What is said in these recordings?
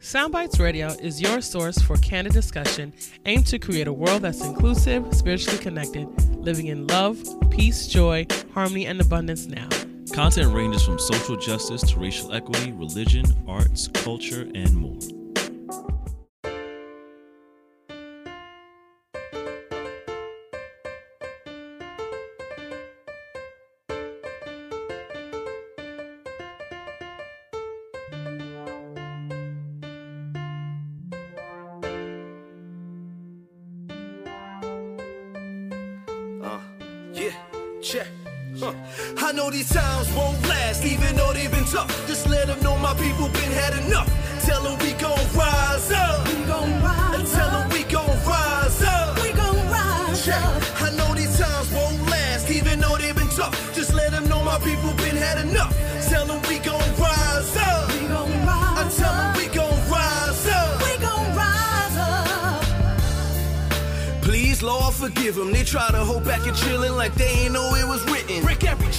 Soundbites Radio is your source for candid discussion aimed to create a world that's inclusive, spiritually connected, living in love, peace, joy, harmony, and abundance now. Content ranges from social justice to racial equity, religion, arts, culture, and more. Forgive them. They try to hold back and chillin' like they ain't know it was written.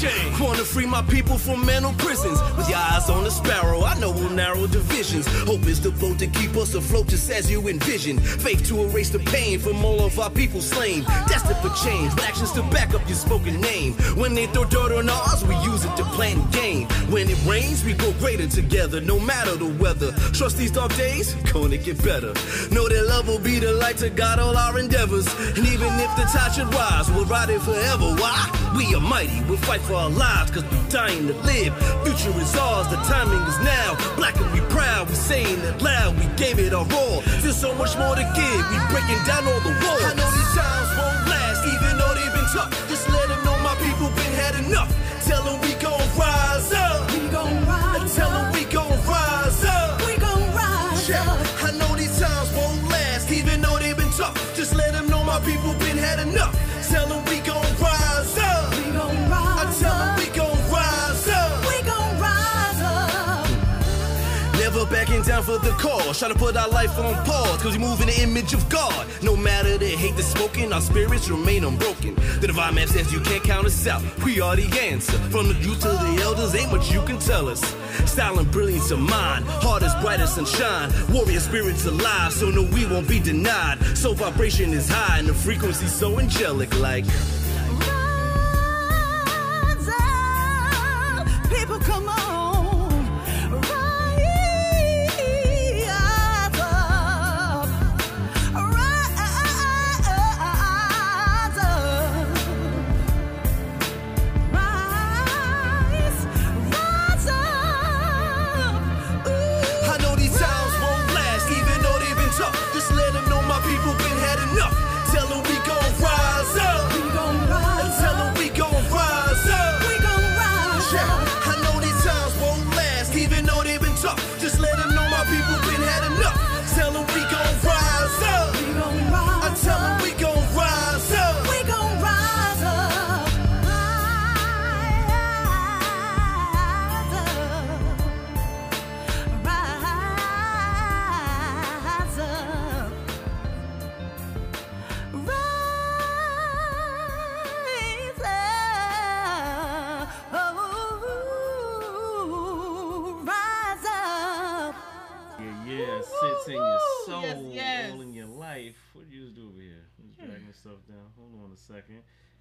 Chain. Wanna free my people from mental prisons. With your eyes on the sparrow, I know we'll narrow divisions. Hope is the boat to keep us afloat just as you envision. Faith to erase the pain from all of our people slain. Destined for change, with actions to back up your spoken name. When they throw dirt on ours, we use it to plant gain. When it rains, we grow greater together, no matter the weather. Trust these dark days, gonna get better. Know that love will be the light to guide all our endeavors. And even if the tide should rise, we'll ride it forever. Why? We are mighty, we'll fight for our lives, cause we're dying to live. Future is ours, the timing is now. Black and we proud, we saying it loud, we gave it our all. There's so much more to give, we breaking down all the walls. I know these times won't last, even though they've been tough. Just let them know my people been had enough. Tell them we gon' rise up. We gon' rise Tell them up. we gon' rise up. We gon' rise Yeah, up. I know these times won't last, even though they've been tough. Just let them know my people been had enough. For the cause. Try to put our life on pause, cause we move in the image of God. No matter the hate that's spoken, our spirits remain unbroken. The divine man says you can't count us out. We are the answer. From the youth to the elders, ain't much you can tell us. Style and brilliance of mind, heart as bright as sunshine. Warrior spirits alive, so no, we won't be denied. So vibration is high and the frequency so angelic, like.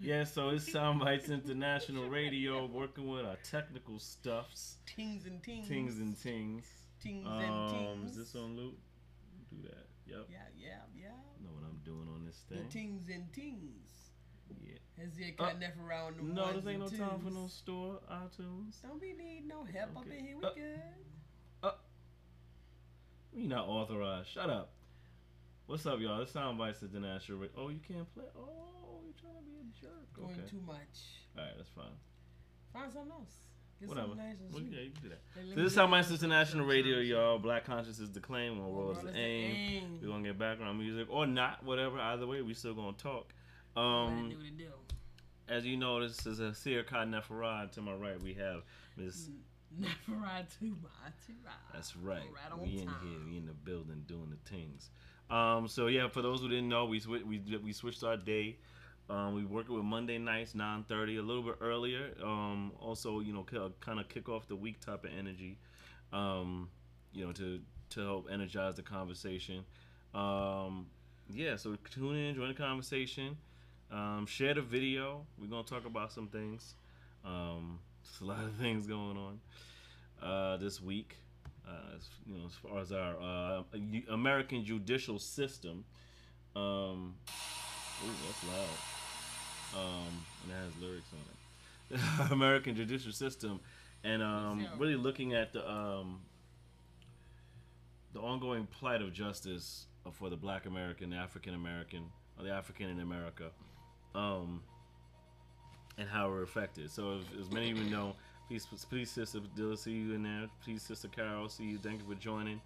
Yeah, so it's Soundbites International Radio, working with our technical stuffs, Tings and tings. tings and tings. Tings Um, and tings. is this on loop? Do that. Yep. Yeah, yeah, yeah. Know what I'm doing on this thing. The tings and tings. Yeah. Has there Uh, got never around the No, this ain't no time for no store iTunes. Don't be need no help up Okay. in here. We Uh, good. We not authorized. Shut up. What's up, y'all? This Soundbites International Radio. Oh, you can't play. Oh, you're trying to be a jerk. Doing Okay. too much. All right, that's fine. Find something else. Get Whatever. nice Well, yeah, you can do that. So this is how some- International Radio, y'all. Black conscious is the claim, one world is World the is the aim. aim. We're gonna get background music or not, whatever. Either way, we still gonna talk. Um, to as you know, this is a Seer Khan Neferad. To my right, we have Miss. Never ride too much. Too ride. That's right. Right on we in time. here, we in the building doing the things. Um, so yeah, for those who didn't know, we swi- we we switched our day. Um, we working with Monday nights, nine thirty, a little bit earlier. Um, also, you know, kind of kick off the week type of energy. Um, you know, to to help energize the conversation. Um, yeah, so tune in, join the conversation, um, share the video. We're gonna talk about some things. Um, there's a lot of things going on uh, this week. Uh, as, you know, as far as our uh, American judicial system. Ooh, that's loud. Um, and it has lyrics on it. American judicial system, and um, really looking at the um, the ongoing plight of justice for the Black American, the African American, or the African in America, um, and how we're affected. So, as, as many of you know, please, please, sister Dilla, see you in there. Please, sister Carol, see you. Thank you for joining.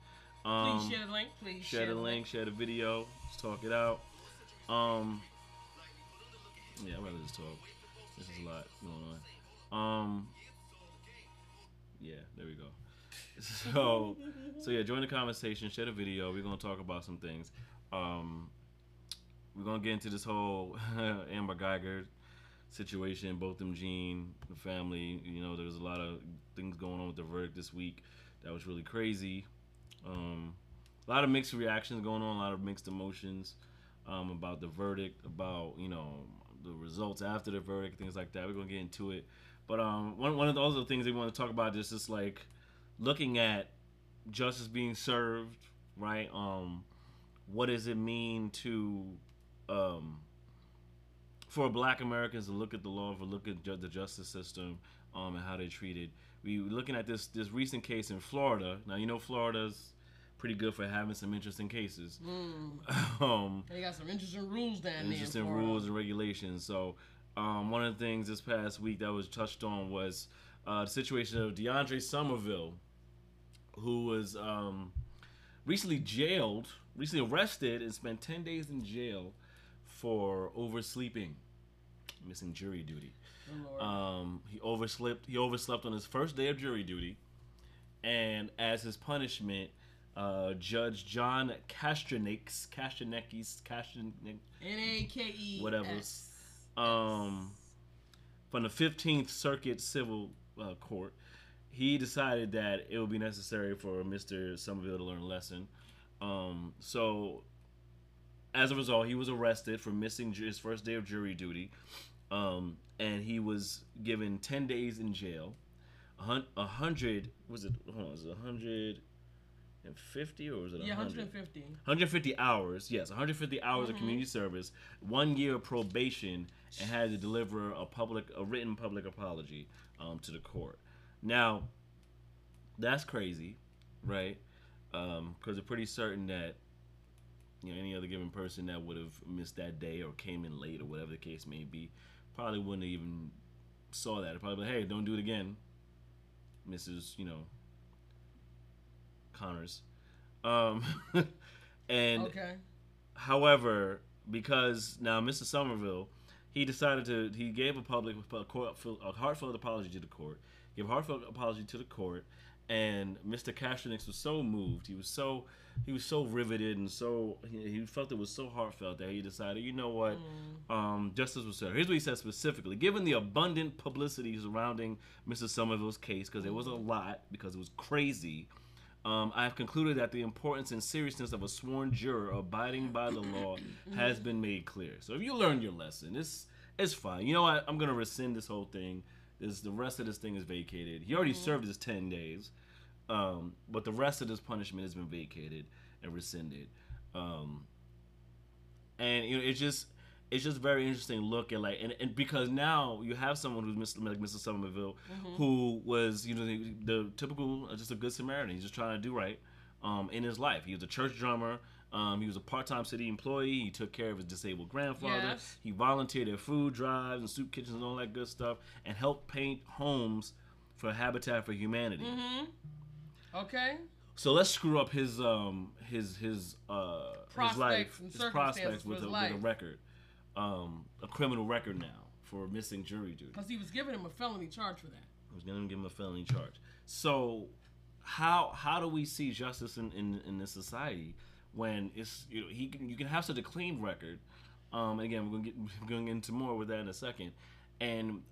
Um, Please share the link. Please share the link, share the video, let's talk it out. Um, yeah, I'd rather just talk. This is a lot going on. Um, yeah, there we go. So, so yeah, join the conversation, share the video. We're gonna talk about some things. Um, we're gonna get into this whole Amber Guyger situation, Botham Jean, the family. You know, there was a lot of things going on with the verdict this week that was really crazy. Um, a lot of mixed reactions going on, a lot of mixed emotions um, about the verdict, about you know the results after the verdict, things like that. We're gonna get into it, but um, one one of the other things we want to talk about is just like looking at justice being served, right? Um, what does it mean to um, for Black Americans to look at the law, for look at ju- the justice system, um, and how they're treated? We looking at this this recent case in Florida. Now you know Florida's pretty good for having some interesting cases. um, They got some interesting rules down there. interesting in Florida. rules and regulations. So, um, one of the things this past week that was touched on was uh, the situation of DeAndre Somerville, who was um, recently jailed, recently arrested, and spent 10 days in jail for oversleeping, missing jury duty. Oh, Um, he overslept. He overslept on his first day of jury duty, and as his punishment, uh, Judge John Kastrenakes, Kastrenakes, Kastrenakes, N A K E. whatever. Um, from the 15th Circuit Civil uh, Court, he decided that it would be necessary for Mr. Somerville to learn a lesson. Um, so, as a result, he was arrested for missing his first day of jury duty, um, and he was given 10 days in jail. A a hundred was it? Hold on, was it a hundred and fifty or was it a Yeah, 150. 150 hours, yes, 150 hours of community service, one year of probation, and had to deliver a public, a written public apology um, to the court. Now, that's crazy, right? Because they're pretty certain that you know any other given person that would have missed that day or came in late or whatever the case may be, probably wouldn't have even saw that. Probably, like hey, don't do it again, Mrs. You know, Connors. Um, and Okay. however, because now Mr. Somerville, he decided to he gave a public a, heartfelt apology to the court, gave a heartfelt apology to the court, and Mr. Kastrenakes was so moved, he was so he was so riveted and so he, he felt it was so heartfelt that he decided, you know what, um, justice was served. Here's what he said specifically: given the abundant publicity surrounding Mr. Somerville's case, because there was a lot, because it was crazy. Um, I have concluded that the importance and seriousness of a sworn juror abiding by the law has been made clear. So if you learn your lesson, it's it's fine. You know what? I'm gonna rescind this whole thing. This the rest of this thing is vacated. He already served his ten days, um, but the rest of this punishment has been vacated and rescinded. Um, and you know, it's just it's just very interesting look at like and, and because now you have someone who's Mr. like Mr. Somerville who was you know the, the typical uh, just a good Samaritan. He's just trying to do right um, in his life. He was a church drummer. Um, he was a part-time city employee. He took care of his disabled grandfather. Yes. He volunteered at food drives and soup kitchens and all that good stuff, and helped paint homes for Habitat for Humanity. Okay. So let's screw up his um his his uh his life his prospects for with a, life. with a record, um a criminal record now for missing jury duty. Because he was giving him a felony charge for that. I was gonna give him a felony charge. So how how do we see justice in in, in this society when it's you know he can you can have such a clean record, um again we're gonna get gonna into more with that in a second, and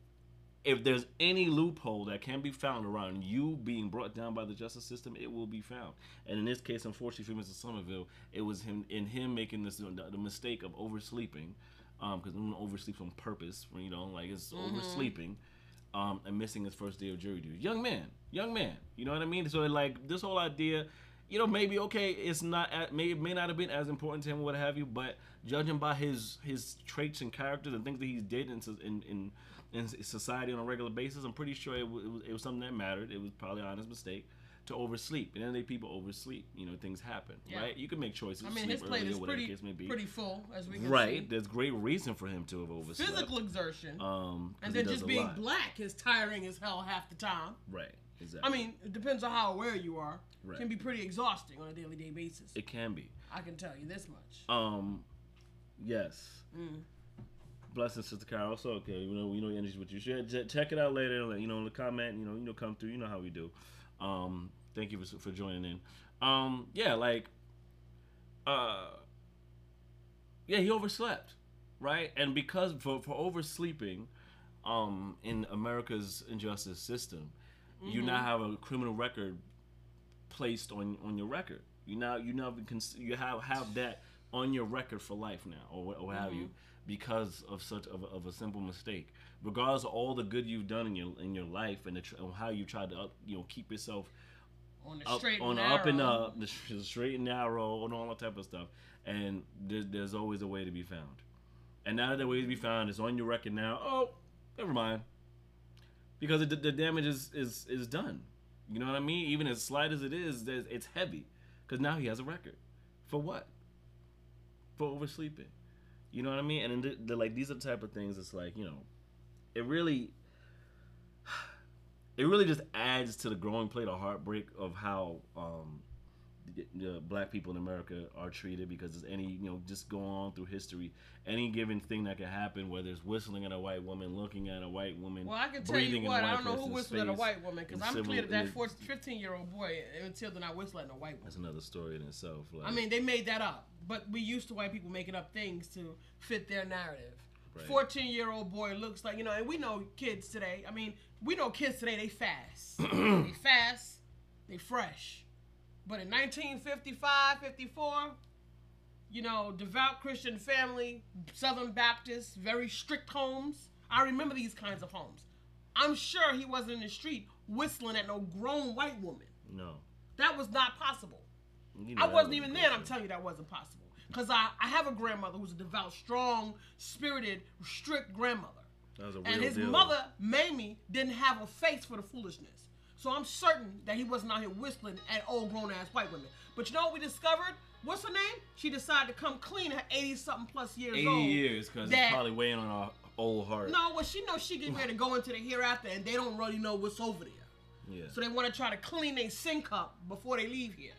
if there's any loophole that can be found around you being brought down by the justice system, it will be found. And in this case, unfortunately for Mr. Somerville, it was him in him making this the mistake of oversleeping, because um, oversleeps on purpose, you know, like it's oversleeping. Um, and missing his first day of jury duty. Young man, young man. You know what I mean? So like this whole idea, you know, maybe okay, it's not at, may may not have been as important to him, what have you. But judging by his his traits and characters and things that he did in in in, in society on a regular basis, I'm pretty sure it was, it was, it was something that mattered. It was probably an honest mistake to oversleep. And then they people oversleep. You know, things happen, Yeah. right? You can make choices. I mean, his plate is pretty case may be. pretty full, as we can right. see. There's great reason for him to have overslept. Physical exertion, Um, and then just being lot. black is tiring as hell half the time. Right. Exactly. I mean, it depends on how aware you are. Right. Can be pretty exhausting on a daily day basis. it can be. I can tell you this much. Um, yes. Mm. Blessings, Sister Carol. So okay, you know, you know, energy what you should check it out later. You know, in the comment, you know, you know, come through. You know how we do. Um, thank you for for joining in. Um, yeah, like, uh, yeah, he overslept, right? And because for for oversleeping, um, in America's injustice system, you now have a criminal record placed on on your record. You now you now you have have that on your record for life now, or what or have you, because of such of of a simple mistake. Regardless of all the good you've done in your in your life and, the, tr- and how you tried to up, you know keep yourself On the up, straight on and the up and up, the, the straight and narrow, and all that type of stuff. And there, there's always a way to be found. And now that the way to be found is on your record now, oh, never mind, because the, the damage is, is is done. You know what I mean? Even as slight as it is, it's heavy because now he has a record for what? For oversleeping. You know what I mean? And the, the, like these are the type of things. It's like you know, it really it really just adds to the growing plate of heartbreak of how um, the, the black people in America are treated because there's any you know just going on through history, any given thing that can happen, whether it's whistling at a white woman, looking at a white woman, Well, I can tell you what, I don't know who whistled at a white woman because I'm clear that that 14 15 year old boy until then I whistle at a white woman. That's another story in itself. Like, I mean, they made that up, but we used to white people making up things to fit their narrative. Right. 14 year old boy looks like, you know, and we know kids today. I mean, we know kids today, they fast. they fast, they fresh. But in 1955, 54, you know, devout Christian family, Southern Baptist, very strict homes. I remember these kinds of homes. I'm sure he wasn't in the street whistling at no grown white woman. no, That was not possible. You know I wasn't even there, I'm telling you that wasn't possible. Because I, I have a grandmother who's a devout, strong, spirited, strict grandmother. That a real And his deal. mother, Mamie, didn't have a face for the foolishness. So I'm certain that he wasn't out here whistling at old grown ass white women. But you know what we discovered? What's her name? She decided to come clean at 80 something plus years 80 old. years because it's probably weighing on our old heart. No, well, she knows she getting ready to go into the hereafter, and they don't really know what's over there. Yeah. So they want to try to clean their sink up before they leave here.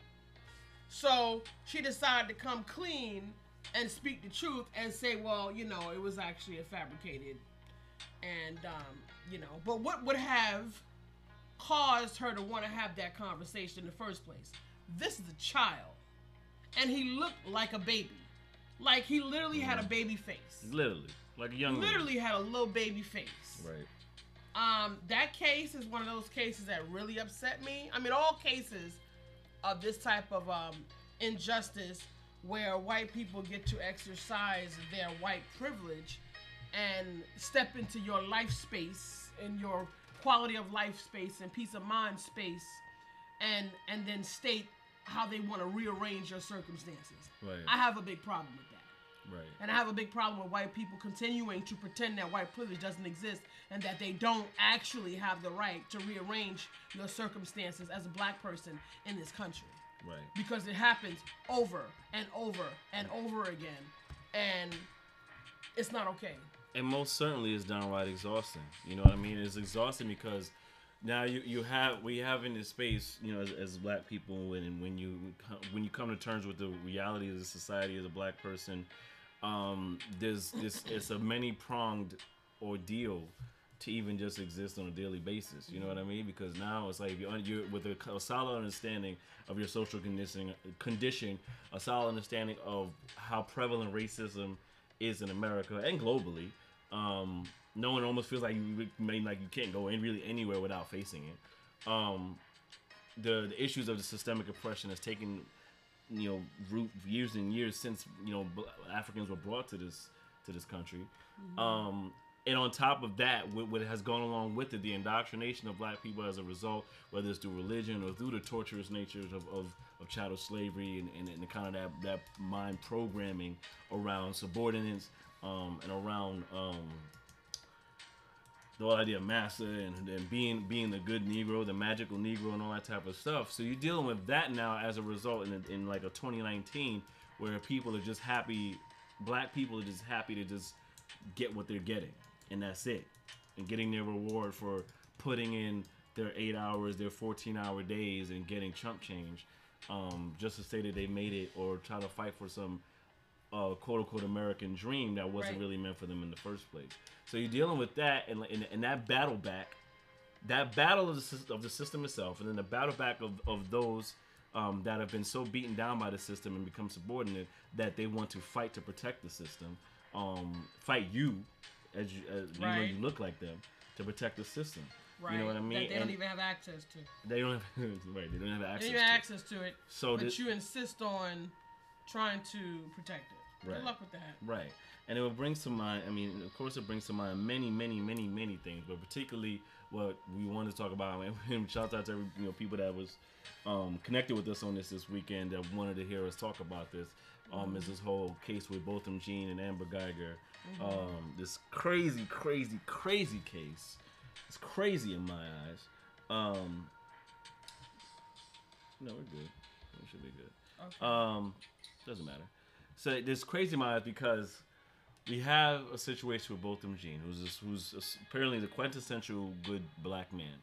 So she decided to come clean and speak the truth and say, well, you know, it was actually a fabricated. And, um, you know, but what would have caused her to want to have that conversation in the first place? This is a child. And he looked like a baby. Like he literally had a baby face. Literally, like a young man. Literally had a little baby face. Right. Um, that case is one of those cases that really upset me. I mean, all cases of this type of um, injustice where white people get to exercise their white privilege and step into your life space and your quality of life space and peace of mind space and and then state how they want to rearrange your circumstances. Right. I have a big problem with that. Right. And I have a big problem with white people continuing to pretend that white privilege doesn't exist and that they don't actually have the right to rearrange your circumstances as a black person in this country. Right. Because it happens over and over and over again. And it's not okay. and most certainly is downright exhausting. You know what I mean? It's exhausting because now you, you have we have in this space, you know, as, as black people, and when you when you come to terms with the reality of the society as a black person, um, there's this it's a many pronged ordeal to even just exist on a daily basis. You know what I mean? Because now it's like you're, you're with a, a solid understanding of your social conditioning, condition, a solid understanding of how prevalent racism is in America and globally. Um, no one almost feels like you like you can't go in really anywhere without facing it. Um, the, the issues of the systemic oppression has taken you know root years and years since you know Africans were brought to this to this country. Um, and on top of that, what, what has gone along with it, the indoctrination of black people as a result, whether it's through religion or through the torturous natures of, of, of chattel slavery and, and, and the kind of that, that mind programming around subordinates um, and around um, the whole idea of massa and, and being being the good Negro, the magical Negro, and all that type of stuff. So you're dealing with that now as a result in, in like a 2019 where people are just happy, black people are just happy to just get what they're getting, and that's it, and getting their reward for putting in their eight hours, their 14 hour days, and getting chump change, um, just to say that they made it or try to fight for some uh, quote unquote American dream that wasn't Right. really meant for them in the first place. So you're dealing with that and, and, and that battle back, that battle of the, of the system itself, and then the battle back of, of those um, that have been so beaten down by the system and become subordinate that they want to fight to protect the system, um, fight you as you, as you know you look like them to protect the system. Right. You know what I mean? That they don't even have access to. they don't have right. They don't have They access. don't to even have it. access to it. So but this- you insist on trying to protect it. Right. Good luck with that. Right. And it will bring to mind, I mean, of course, it brings to mind many, many, many, many things, but particularly what we want to talk about. And shout out to every, you know, people that was um, connected with us on this this weekend that wanted to hear us talk about this. Um, is this whole case with Botham Jean and Amber Guyger? Um, this crazy, crazy, crazy case. It's crazy in my eyes. Um, no, we're good. We should be good. Okay. Um, doesn't matter. So this crazy mind because we have a situation with Botham Jean, who's this, who's apparently the quintessential good black man.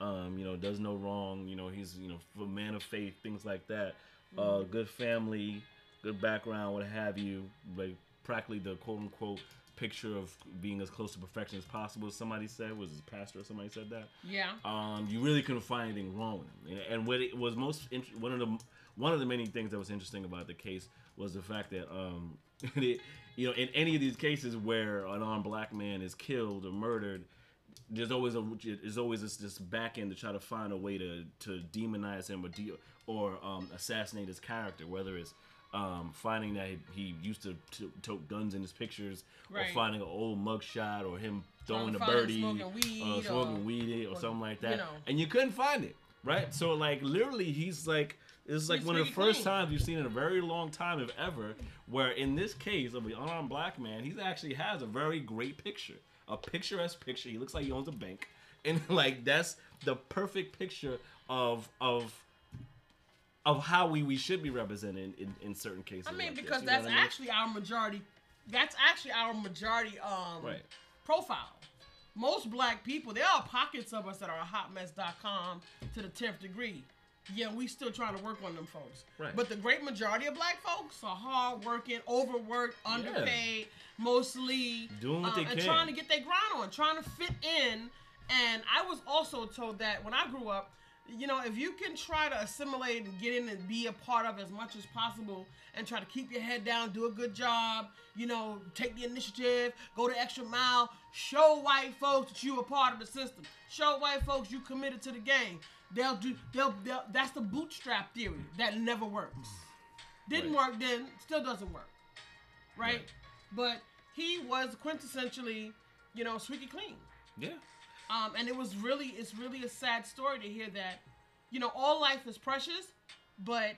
Um, you know, does no wrong. You know, he's you know a man of faith, things like that. Uh, good family, good background, what have you. Like practically the quote unquote picture of being as close to perfection as possible. Somebody said was his pastor or somebody said that yeah. um, you really couldn't find anything wrong with him. And- And what it was most int- one of the one of the many things that was interesting about the case was the fact that um, it, you know in any of these cases where an unarmed black man is killed or murdered, there's always a there's always this, this back end to try to find a way to to demonize him or de- or um, assassinate his character, whether it's um, finding that he, he used to, to tote guns in his pictures, Right. or finding an old mugshot, or him throwing a birdie, smoking weed, uh, smoking or- weed, or, or, something like you that, know. and you couldn't find it, right? So like literally, he's like. This is like one of the first clean. times you've seen in a very long time, if ever, where in this case of the unarmed black man, he actually has a very great picture, a picturesque picture. He looks like he owns a bank, and like that's the perfect picture of of of how we, we should be represented in, in certain cases. I mean, like because know that's I mean? actually our majority. That's actually our majority um, Right. profile. Most black people, there are pockets of us that are hotmess.com to the 10th degree. Yeah, we still trying to work on them folks. Right. But the great majority of black folks are hardworking, overworked, underpaid, mostly Doing what they um, and can. trying to get their grind on, trying to fit in. And I was also told that when I grew up, you know, if you can try to assimilate and get in and be a part of as much as possible and try to keep your head down, do a good job, you know, take the initiative, go the extra mile, show white folks that you a part of the system. Show white folks you committed to the game. They'll do they'll, they'll that's the bootstrap theory that never works. Didn't Right. work then, still doesn't work. Right? Right. But he was quintessentially, you know, squeaky clean. Yeah. Um, and it was really, it's really a sad story to hear that, you know, all life is precious, but,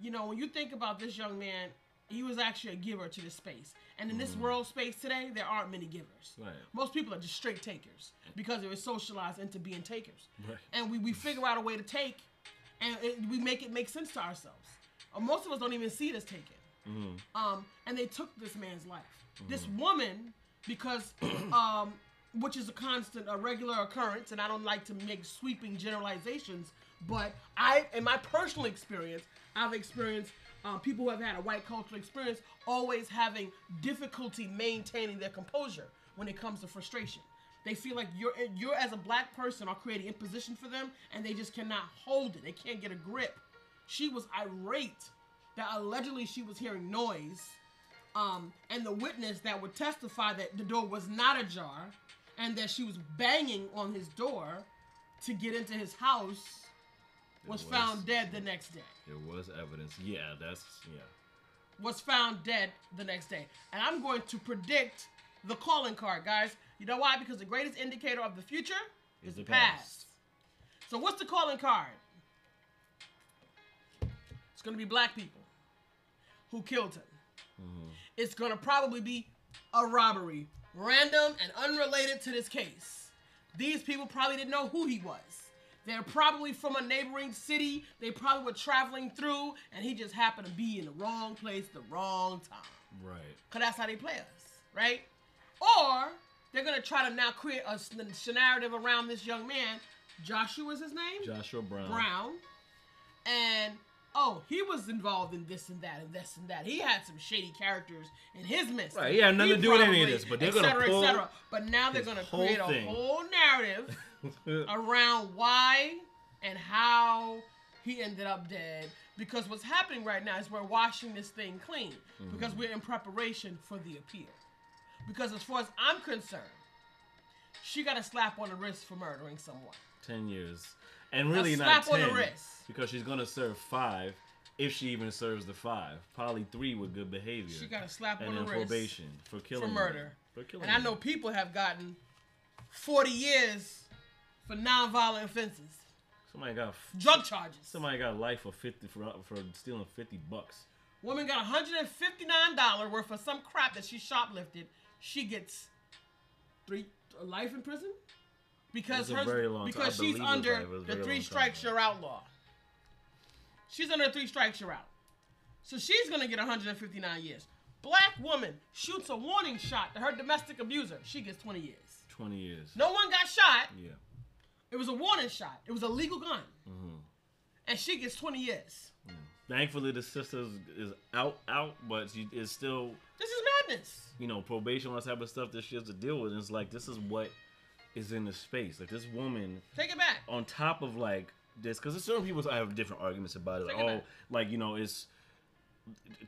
you know, when you think about this young man, he was actually a giver to this space. And in this world space today, there aren't many givers. Mm. Right. Most people are just straight takers because they were socialized into being takers. Right. And we, we figure out a way to take and it, we make it make sense to ourselves. Uh, most of us don't even see it as taken. Mm-hmm. Um, and they took this man's life. This woman, because um, which is a constant, a regular occurrence, and I don't like to make sweeping generalizations, but I, in my personal experience, I've experienced uh, people who have had a white cultural experience always having difficulty maintaining their composure when it comes to frustration. They feel like you're you're as a black person are creating imposition for them, and they just cannot hold it. They can't get a grip. She was irate that allegedly she was hearing noise, um, and the witness that would testify that the door was not ajar and that she was banging on his door to get into his house was, was. found dead the next day. There was evidence. Yeah, that's yeah. Was found dead the next day. And I'm going to predict the calling card, guys. You know why? Because the greatest indicator of the future is, Is the past. past. So what's the calling card? It's going to be black people who killed him. Mm-hmm. It's going to probably be a robbery, random and unrelated to this case. These people probably didn't know who he was. They're probably from a neighboring city. They probably were traveling through, and he just happened to be in the wrong place, the wrong time. Right. Cause that's how they play us, right? Or they're gonna try to now create a narrative around this young man. Joshua is his name. Joshua Brown. Brown. And oh, he was involved in this and that and this and that. He had some shady characters in his midst. Right, he had nothing to do with any of this, but they're gonna cetera, et cetera. But now they're gonna create a thing. whole narrative around why and how he ended up dead. Because what's happening right now is we're washing this thing clean because Mm-hmm. we're in preparation for the appeal. Because as far as I'm concerned, she got a slap on the wrist for murdering someone. ten years, and really a slap not on the ten wrist. because she's gonna serve five if she even serves the five. Probably three with good behavior. She got a slap and on the wrist probation for killing for murder. For killing. And I know people have gotten 40 years for nonviolent offenses, somebody got drug charges. somebody got life for fifty for for stealing fifty bucks. Woman got $159 worth of some crap that she shoplifted. She gets three life in prison because It was a her time. because I she's believe it was under life. It was a the three strikes time. you're outlaw. She's under three strikes you're out. So she's gonna get 159 years. Black woman shoots a warning shot to her domestic abuser. She gets 20 years. Twenty years. No one got shot. Yeah. It was a warning shot. It was a legal gun. Mm-hmm. And she gets 20 years. Thankfully, the sister is, out out, but she is still This is madness. you know probation, all that type of stuff that she has to deal with. And it's like this is what is in the space. Like this woman Take it back. on top of like this because certain people I have different arguments about it. Like, it oh, back. like you know, it's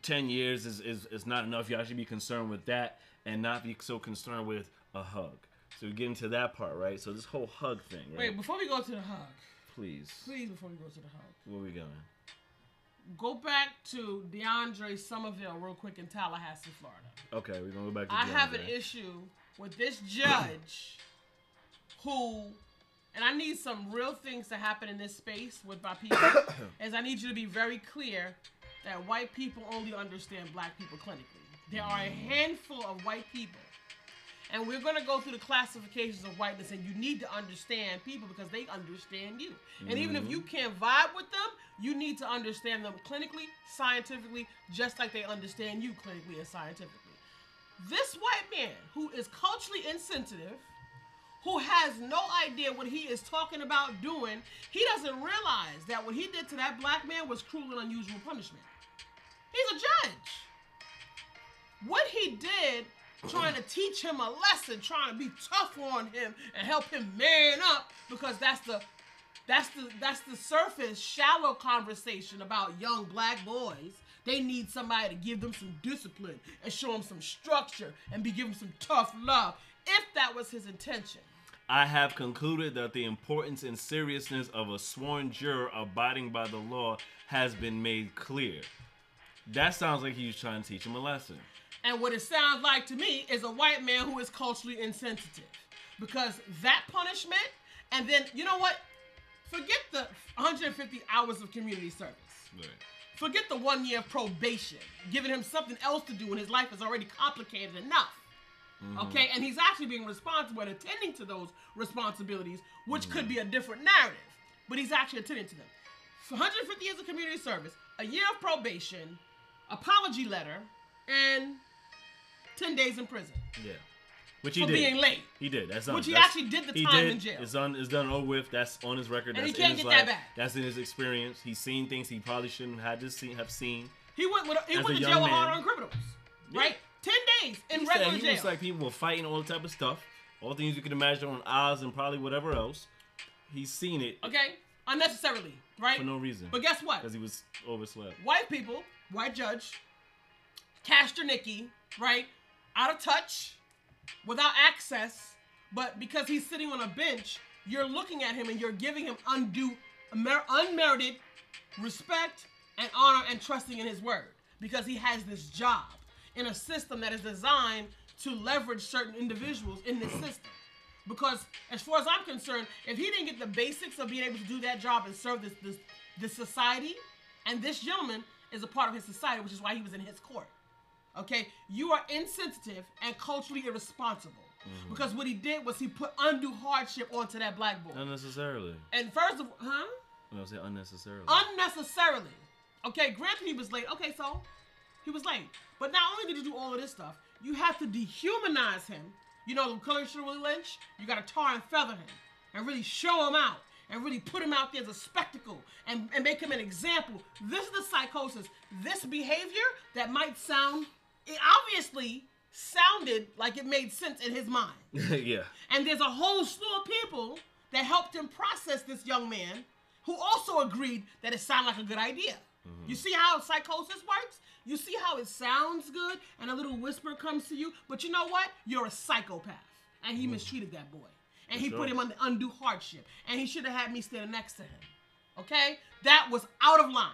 ten years is, is is not enough. You actually be concerned with that and not be so concerned with a hug. So we get into that part, right? So this whole hug thing, right? Wait, before we go to the hug, please, please, before we go to the hug, where we going? go back to DeAndre Somerville real quick in Tallahassee, Florida. Okay, we're gonna go back to. I have an issue with this judge who, and I need some real things to happen in this space with my people, is I need you to be very clear that white people only understand black people clinically. There are a handful of white people. And we're going to go through the classifications of whiteness, and you need to understand people because they understand you. And even if you mm-hmm. can't vibe with them, you need to understand them clinically, scientifically, just like they understand you clinically and scientifically. This white man who is culturally insensitive, who has no idea what he is talking about doing, he doesn't realize that what he did to that black man was cruel and unusual punishment. He's a judge. What he did, trying to teach him a lesson, trying to be tough on him and help him man up, because that's the that's the that's the surface shallow conversation about young black boys. They need somebody to give them some discipline and show them some structure and be giving some tough love. If that was his intention. I have concluded that the importance and seriousness of a sworn juror abiding by the law has been made clear. That sounds like he was trying to teach him a lesson. And what it sounds like to me is a white man who is culturally insensitive. Because that punishment, and then, you know what? Forget the 150 hours of community service. Forget the one year of probation, giving him something else to do when his life is already complicated enough. Mm-hmm. Okay, and he's actually being responsible and attending to those responsibilities, which could be a different narrative, but he's actually attending to them. For 150 years of community service, a year of probation, apology letter, and 10 days in prison. Yeah. Which he For did. being late. He did. That's on. Which he that's- actually did the he time did. in jail. It's done. It's done over with. That's on his record. And That's he in can't his get that life. back. That's in his experience. He's seen things he probably shouldn't have to see, have seen. He went with he went to jail with man. hard on criminals, right? 10 days in He regular said he jail. was like people were fighting all the type of stuff, all things you could imagine on Oz and probably whatever else. He's seen it okay, unnecessarily, right? for no reason. But guess what? Because he was overslept. white people, white judge, Castor Nicky, right? Out of touch, without access, but because he's sitting on a bench, you're looking at him and you're giving him undue, mer- unmerited respect and honor and trusting in his word because he has this job in a system that is designed to leverage certain individuals in this system. Because as far as I'm concerned, if he didn't get the basics of being able to do that job and serve this this, this society, and this gentleman is a part of his society, which is why he was in his court. Okay, you are insensitive and culturally irresponsible because what he did was he put undue hardship onto that black boy. Unnecessarily. And first of all, huh? No, say unnecessarily. unnecessarily. Okay, granted he was late. Okay, so he was late. But not only did you do all of this stuff, you have to dehumanize him. You know, the color Shirley Lynch, you gotta tar and feather him and really show him out and really put him out there as a spectacle and, and make him an example. This is the psychosis. This behavior that might sound, it obviously sounded like it made sense in his mind. yeah. And there's a whole slew of people that helped him process this young man who also agreed that it sounded like a good idea. Mm-hmm. You see how psychosis works? You see how it sounds good and a little whisper comes to you, but you know what? You're a psychopath. And he mm. mistreated that boy. And he sure. put him under undue hardship. And he should have had me standing next to him. Okay? That was out of line.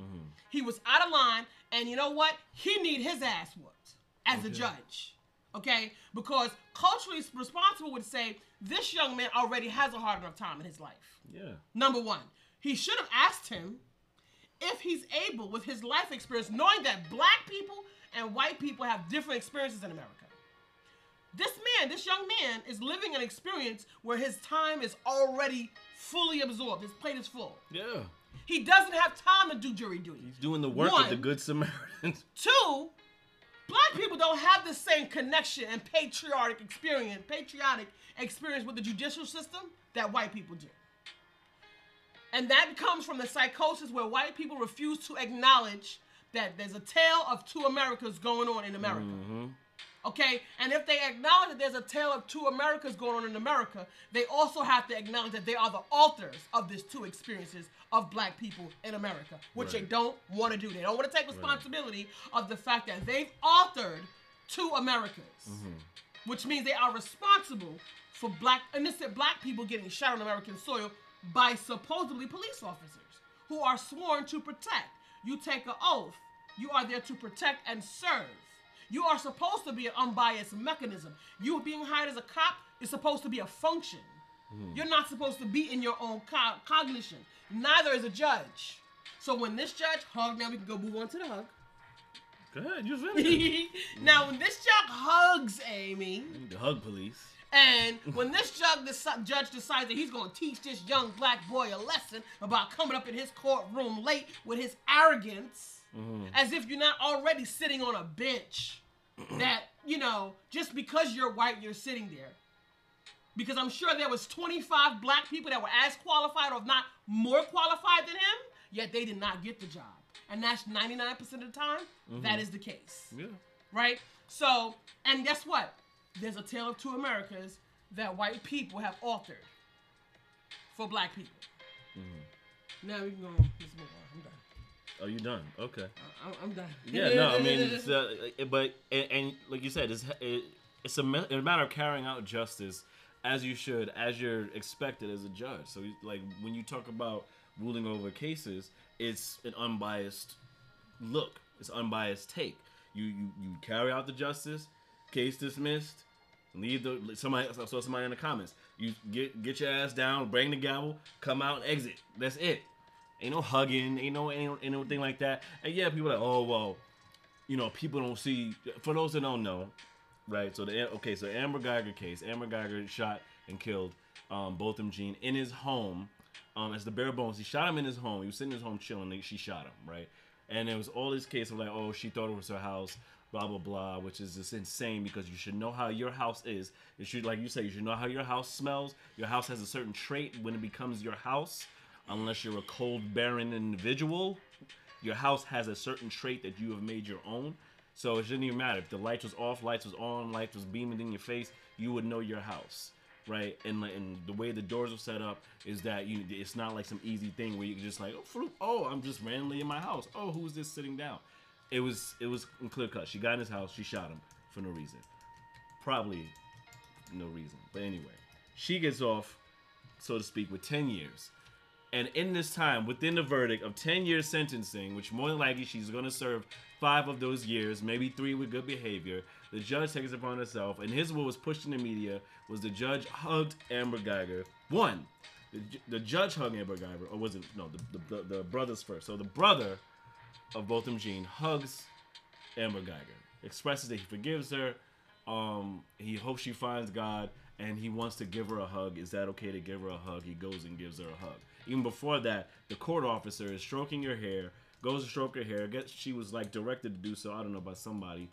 Mm-hmm. He was out of line, and you know what? He need his ass whooped as a judge. Okay? Because culturally responsible would say this young man already has a hard enough time in his life. Yeah. Number one, he should have asked him if he's able, with his life experience, knowing that black people and white people have different experiences in America. This man, this young man, is living an experience where his time is already fully absorbed. His plate is full. Yeah. He doesn't have time to do jury duty. He's doing the work of the good Samaritans. Two, black people don't have the same connection and patriotic experience, patriotic experience with the judicial system that white people do. And that comes from the psychosis where white people refuse to acknowledge that there's a tale of two Americas going on in America. Mm-hmm. Okay? And if they acknowledge that there's a tale of two Americas going on in America, they also have to acknowledge that they are the authors of these two experiences of black people in America, which they don't want to do. They don't want to take responsibility of the fact that they've authored two Americas, mm-hmm. which means they are responsible for black innocent black people getting shot on American soil by supposedly police officers who are sworn to protect. You take an oath. You are there to protect and serve. You are supposed to be an unbiased mechanism. You being hired as a cop is supposed to be a function. Hmm. You're not supposed to be in your own co- cognition. Neither is a judge. So when this judge hug, now we can go move on to the hug. Go ahead, you finish. now when this judge hugs Amy, the hug police. and when this judge, deci- judge decides that he's going to teach this young black boy a lesson about coming up in his courtroom late with his arrogance, Mm-hmm. as if you're not already sitting on a bench, that you know just because you're white you're sitting there. Because I'm sure there was 25 black people that were as qualified, or if not more qualified than him, yet they did not get the job, and that's 99% of the time that mm-hmm. is the case Yeah. right? So, and guess what? There's a tale of two Americas that white people have altered for black people. Mm-hmm. Now we can go. Let's move on. I'm. Oh, you done? Okay. I'm, I'm done. Yeah, no, I mean, it's, uh, but and, and like you said, it's it, it's a, a matter of carrying out justice as you should, as you're expected as a judge. So, like when you talk about ruling over cases, it's an unbiased look, it's unbiased take. You you you carry out the justice, case dismissed. Leave the somebody. I saw somebody in the comments. You get get your ass down, bring the gavel, come out, and exit. That's it. Ain't no hugging, ain't no ain't, ain't like that. And yeah, people are like, oh well, you know, people don't see. For those that don't know, right? So the okay, so Amber Guyger case. Amber Guyger shot and killed um, Botham Jean in his home. Um, as the bare bones, he shot him in his home. He was sitting in his home chilling. She shot him, right? And it was all this case of like, oh, she thought it was her house, blah blah blah, which is just insane because you should know how your house is. You should, like you say, you should know how your house smells. Your house has a certain trait when it becomes your house, unless you're a cold, barren individual your house has a certain trait that you have made your own. So it shouldn't even matter if the lights was off, lights was on, lights was beaming in your face. You would know your house, right? And and the way the doors are set up is that you it's not like some easy thing where you just like oh, oh I'm just randomly in my house. Oh who's this sitting down? It was it was clear cut. She got in his house. She shot him for no reason. Probably no reason. But anyway, she gets off, so to speak, with 10 years. And in this time, within the verdict of 10 years sentencing, which more than likely she's going to serve five of those years, maybe three with good behavior, the judge takes it upon herself. And here's what was pushed in the media was the judge hugged Amber Guyger. One, the, the judge hugged Amber Guyger, or was it, no, the, the, the, the brothers first. So the brother of Botham Jean hugs Amber Guyger, expresses that he forgives her. Um, he hopes she finds God, and he wants to give her a hug. Is that okay to give her a hug? He goes and gives her a hug. Even before that, the court officer is stroking her hair, goes to stroke her hair. Gets she was like directed to do so. I don't know by somebody,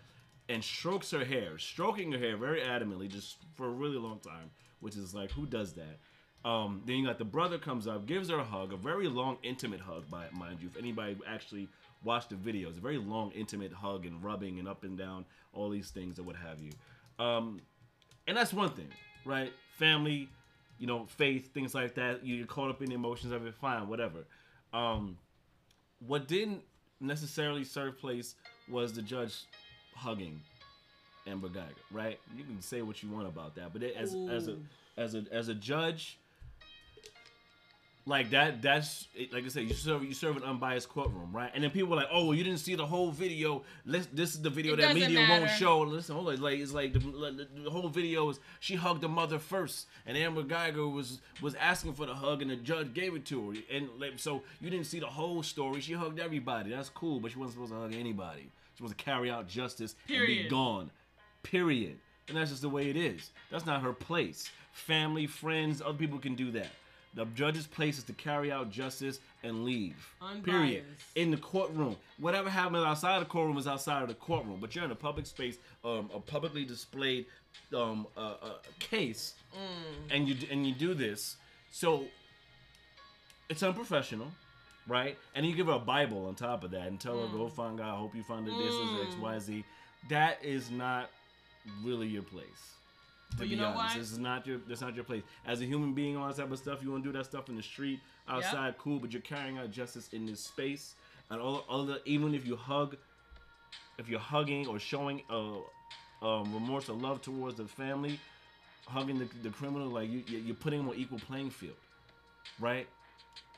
and strokes her hair, stroking her hair very adamantly, just for a really long time. Which is like, who does that? Um, then you got the brother comes up, gives her a hug, a very long, intimate hug, by mind you. If anybody actually watched the videos, a very long, intimate hug and rubbing and up and down, all these things or what have you. Um, and that's one thing, right? Family, you know, faith, things like that. You get caught up in the emotions of it, fine, whatever. Um, what didn't necessarily serve place was the judge hugging Amber Guyger, right? You can say what you want about that, but it, as as a as a as a judge, like that that's like I said, you serve you serve an unbiased courtroom, right? And then people are like, oh, you didn't see the whole video. Let's, this is the video It that media won't show. Listen, hold on, like it's like the, the, the whole video is she hugged the mother first, and Amber Guyger was was asking for the hug, and the judge gave it to her, and like so you didn't see the whole story. She hugged everybody. That's cool, but she wasn't supposed to hug anybody. She was to carry out justice and be gone. Period. And that's just the way it is. That's not her place. Family, friends, other people can do that. The judge's place is to carry out justice and leave. Period. In the courtroom. Whatever happens outside the courtroom is outside of the courtroom. But you're in a public space, um, a publicly displayed um, uh, uh, case, and you and you do this. So it's unprofessional, right? And you give her a Bible on top of that and tell her, go find God. I hope you find that this is X, Y, Z. That is not really your place. To But be you know honest, this is not your. That's not your place. As a human being, all that type of stuff. You want to do that stuff in the street, outside, cool. But you're carrying out justice in this space, and all other. Even if you hug, if you're hugging or showing uh, um, remorse or love towards the family, hugging the, the criminal, like you, you- you're putting them on equal playing field, right?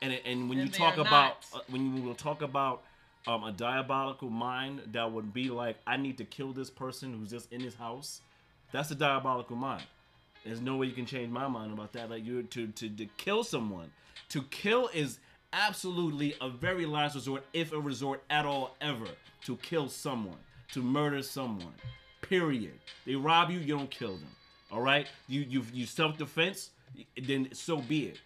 And and when And you talk about uh, when you will talk about um, a diabolical mind that would be like, I need to kill this person who's just in his house. That's a diabolical mind. There's no way you can change my mind about that. Like you to, to to kill someone, to kill is absolutely a very last resort, if a resort at all ever, to kill someone, to murder someone. Period. They rob you, you don't kill them. All right. You you you self defense, then so be it.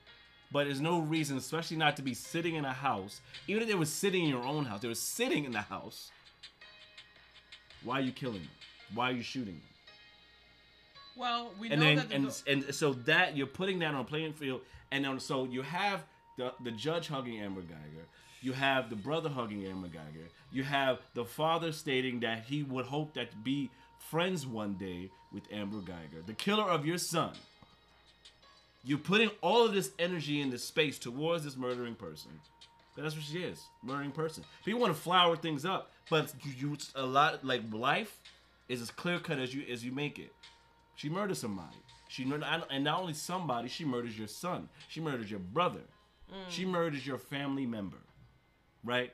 But there's no reason, especially not to be sitting in a house. Even if they were sitting in your own house, they were sitting in the house. Why are you killing them? Why are you shooting them? Well, we and know then that and and so that you're putting that on a playing field, and then so you have the the judge hugging Amber Guyger, you have the brother hugging Amber Guyger, you have the father stating that he would hope that to be friends one day with Amber Guyger, the killer of your son. You're putting all of this energy in this space towards this murdering person. But that's what she is, murdering person. People want to flower things up, but you, you a lot like life is as clear cut as you as you make it. She murdered somebody. She murdered, and not only somebody, she murders your son. She murders your brother. She murders your family member, right?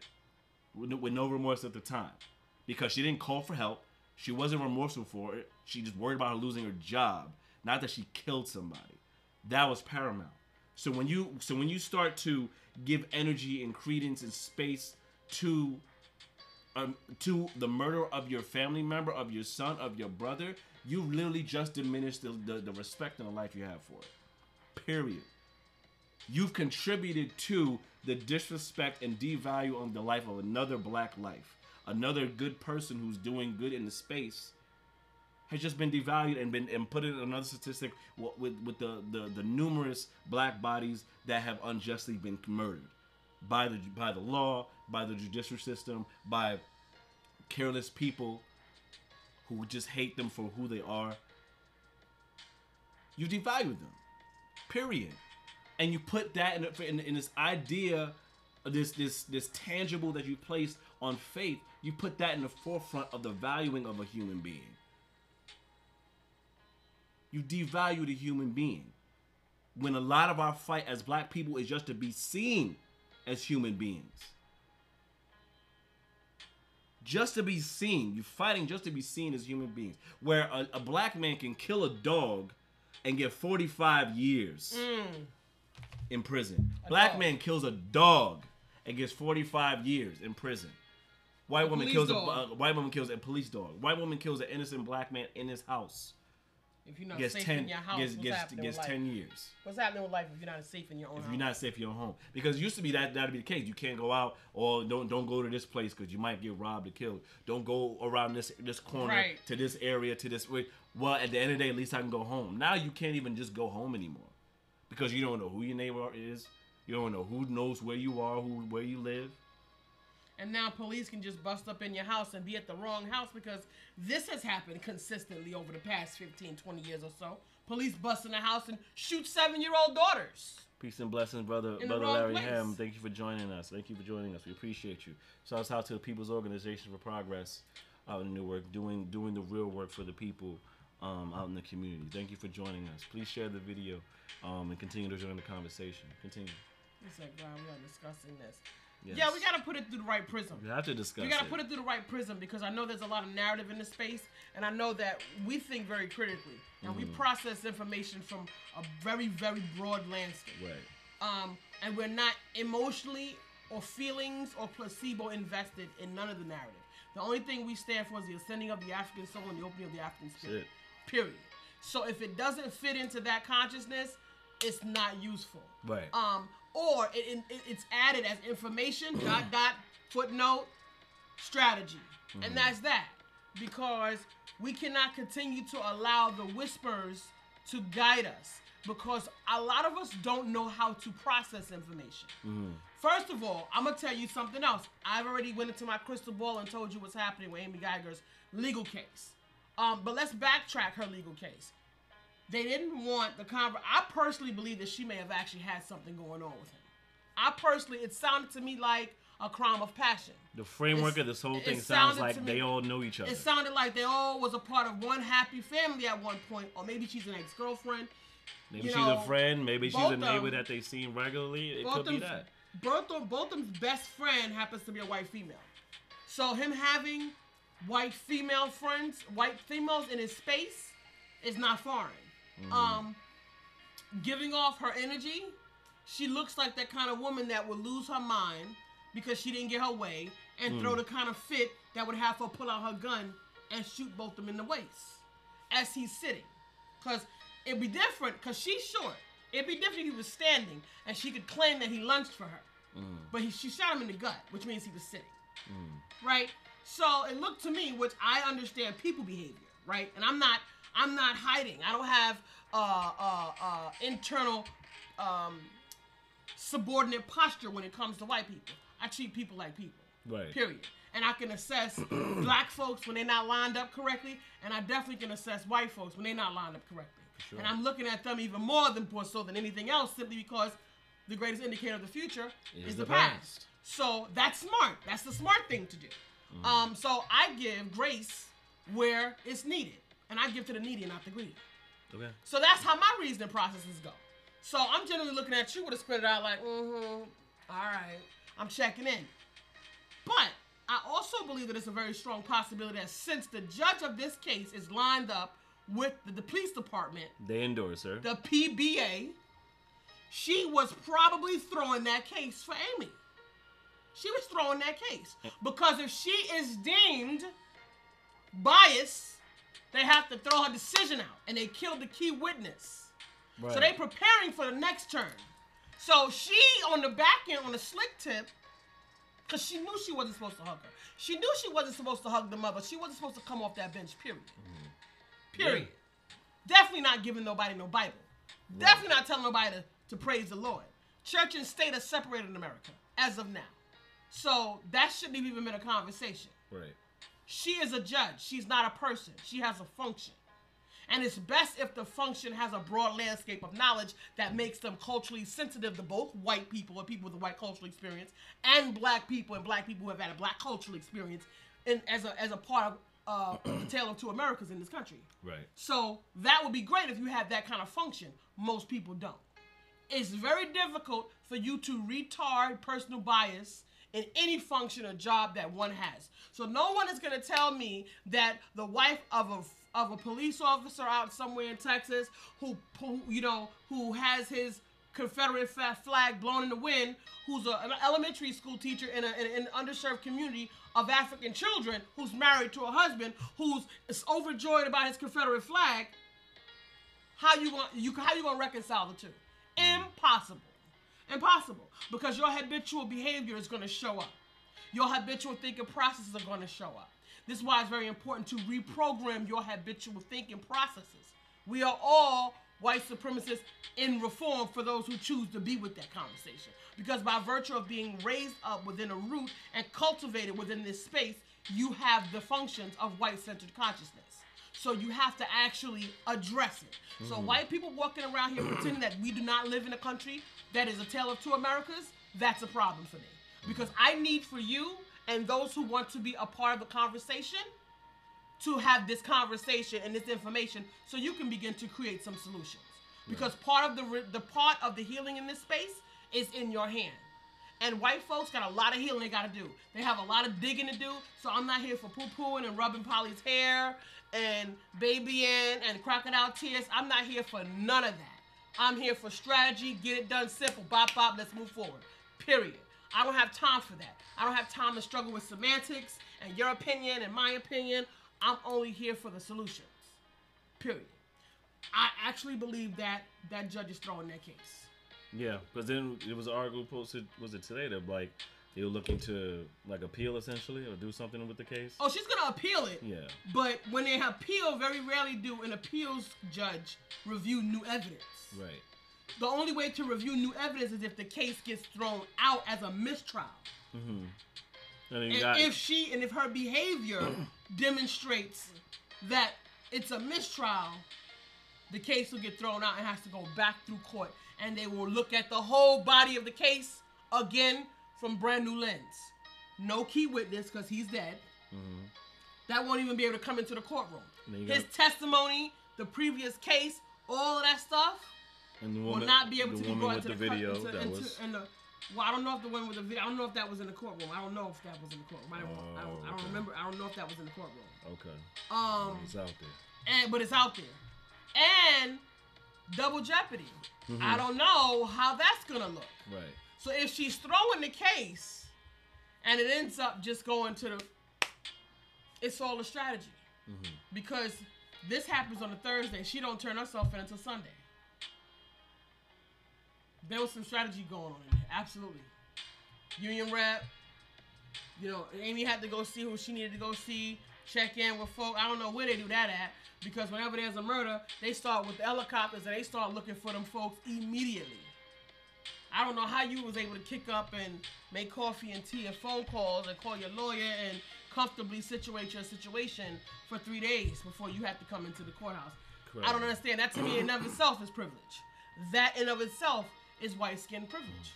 With, no- with no remorse at the time, because she didn't call for help. She wasn't remorseful for it. She just worried about her losing her job, not that she killed somebody. That was paramount. So when you so when you start to give energy and credence and space to um, to the murder of your family member, of your son, of your brother, you literally just diminished the, the, the respect and the life you have for it. Period. You've contributed to the disrespect and devalue on the life of another black life. Another good person who's doing good in the space has just been devalued and been and put in another statistic with with, with the, the the numerous black bodies that have unjustly been murdered by the by the law, by the judicial system, by careless people who just hate them for who they are. You devalue them. Period. And you put that in, in, in this idea, this this this tangible that you placed on faith. You put that in the forefront of the valuing of a human being. you devalue the human being. When a lot of our fight as black people is just to be seen as human beings. Just to be seen. You're fighting just to be seen as human beings. Where a, a black man can kill a dog and get 45 years in prison. Black dog. man kills a dog and gets 45 years in prison. White woman police kills a uh, white woman kills a police dog. White woman kills an innocent black man in his house. If you're not Gets safe ten in your house, gets what's gets, happening gets with ten life? years. What's happening with life if you're not safe in your own house? If house? you're not safe in your home, because it used to be that that'd be the case. You can't go out or don't don't go to this place because you might get robbed or killed. Don't go around this this corner Right. to this area to this way. Well, at the end of the day, at least I can go home. Now you can't even just go home anymore because you don't know who your neighbor is. You don't know who knows where you are, who where you live. And now police can just bust up in your house and be at the wrong house because this has happened consistently over the past 15, 20 years or so. Police bust in the house and shoot seven year old daughters. Peace and blessings, brother, the brother Larry place. Ham. Thank you for joining us. Thank you for joining us. We appreciate you. Shouts out to the People's Organization for Progress out in Newark, doing doing the real work for the people um, out in the community. Thank you for joining us. Please share the video um, and continue to join the conversation. Continue. It's like, wow, we are discussing this. Yes. Yeah, we got to put it through the right prism. We have to discuss We got to put it through the right prism because I know there's a lot of narrative in this space, and I know that we think very critically and we process information from a very, very broad landscape. Right. Um, and we're not emotionally or feelings or placebo invested in none of the narrative. The only thing we stand for is the ascending of the African soul and the opening of the African spirit. it. Period. So if it doesn't fit into that consciousness, it's not useful. Right. Um, or it, it, it's added as information, dot dot footnote, strategy, and that's that. Because we cannot continue to allow the whispers to guide us. Because a lot of us don't know how to process information. First of all, I'm gonna tell you something else. I've already went into my crystal ball and told you what's happening with Amy Guyger's legal case. Um, but let's backtrack her legal case. They didn't want the conver. I personally believe that she may have actually had something going on with him. I personally, it sounded to me like a crime of passion. The framework It's- of this whole thing sounds like me- they all know each other. It sounded like they all was a part of one happy family at one point, or maybe she's an ex-girlfriend. Maybe you she's know, a friend. Maybe she's a neighbor them- that they seen regularly. It could be that. Both of both them's best friend happens to be a white female. So him having white female friends, white females in his space, is not foreign. Mm-hmm. Um, giving off her energy, she looks like that kind of woman that would lose her mind because she didn't get her way and Mm. throw the kind of fit that would have her pull out her gun and shoot both of them in the waist as he's sitting. Cause it'd be different because she's short. It'd be different if he was standing and she could claim that he lunged for her. But he, she shot him in the gut, which means he was sitting. Right? So it looked to me, which I understand people behavior, right? And I'm not I'm not hiding. I don't have uh uh uh internal um subordinate posture when it comes to white people. I treat people like people. Right. Period. And I can assess black folks when they're not lined up correctly, and I definitely can assess white folks when they're not lined up correctly. sure. And I'm looking at them even more than more so than anything else, simply because the greatest indicator of the future Is is, the the, past. past. So that's smart. That's the smart thing to do. Um, so I give grace where it's needed, and I give to the needy, not the greedy. Okay. So that's how my reasoning processes go. So I'm generally looking at you with a spit out like, mm-hmm, all right, I'm checking in. But I also believe that it's a very strong possibility that since the judge of this case is lined up with the, the police department, They endorse her. the PBA, she was probably throwing that case for Amy. She was throwing that case. Because if she is deemed biased, they have to throw her decision out. And they killed the key witness. So Right. they preparing for the next turn. So she on the back end on the slick tip, because she knew she wasn't supposed to hug her. She knew she wasn't supposed to hug the mother. She wasn't supposed to come off that bench, period. Mm-hmm. Period. Definitely not giving nobody no Bible. Definitely not telling nobody to, to praise the Lord. Church and state are separated in America as of now. So that shouldn't have even been a conversation. Right. She is a judge. She's not a person. She has a function. And it's best if the function has a broad landscape of knowledge that makes them culturally sensitive to both white people or people with a white cultural experience and black people and black people who have had a black cultural experience and as a as a part of uh, a tale of two Americas in this country. Right. So that would be great if you have that kind of function. Most people don't. It's very difficult for you to retard personal bias in any function or job that one has. So no one is going to tell me that the wife of a of a police officer out somewhere in Texas who, who you know who has his Confederate flag blown in the wind, who's a, an elementary school teacher in, a, in an underserved community of African children, who's married to a husband who's is overjoyed about his Confederate flag, how you going you how you gonna reconcile the two? Mm. Impossible. Impossible. Because your habitual behavior is gonna show up. Your habitual thinking processes are gonna show up. This is why it's very important to reprogram your habitual thinking processes. We are all white supremacists in reform for those who choose to be with that conversation. Because by virtue of being raised up within a root and cultivated within this space, you have the functions of white centered consciousness. So you have to actually address it. So mm-hmm. white people walking around here pretending that we do not live in a country that is a tale of two Americas, that's a problem for me. Because I need for you and those who want to be a part of the conversation to have this conversation and this information so you can begin to create some solutions. Because part of the the part of the healing in this space is in your hand. And white folks got a lot of healing they got to do. They have a lot of digging to do. So I'm not here for poo pooing and rubbing Polly's hair and babying and crocodile tears. I'm not here for none of that. I'm here for strategy, get it done simple, bop bop, let's move forward. Period. I don't have time for that. I don't have time to struggle with semantics and your opinion and my opinion. I'm only here for the solutions. Period. I actually believe that that judge is throwing that case. Yeah, because then it was an article posted. Was it today that like were looking to like appeal essentially or do something with the case? Oh, she's gonna appeal it. Yeah. But when they appeal, very rarely do an appeals judge review new evidence. Right. The only way to review new evidence is if the case gets thrown out as a mistrial. Mm-hmm. And then you And got if she and if her behavior demonstrates that it's a mistrial, the case will get thrown out and has to go back through court. And they will look at the whole body of the case again from brand new lens. No key witness because he's dead. That won't even be able to come into the courtroom. His got- testimony, the previous case, all of that stuff the will not be able to be brought into the the, video into, into, was in the, well, I don't know if the one with the video. I don't know if that was in the courtroom. I don't know if that was in the courtroom. I don't, I don't, I don't okay. remember. I don't know if that was in the courtroom. okay. Um, It's out there. and but it's out there, and double jeopardy. Mm-hmm. I don't know how that's gonna look. Right. So if she's throwing the case, and it ends up just going to the, it's all a strategy, Mm-hmm. because this happens on a Thursday. She don't turn herself in until Sunday. There was some strategy going on in there, absolutely. Union rep, you know, Amy had to go see who she needed to go see, check in with folk. I don't know where they do that at because whenever there's a murder, they start with the helicopters and they start looking for them folks immediately. I don't know how you was able to kick up and make coffee and tea and phone calls and call your lawyer and comfortably situate your situation for three days before you have to come into the courthouse. Correct. I don't understand. That to me in of itself is privilege. That in of itself is white skin privilege.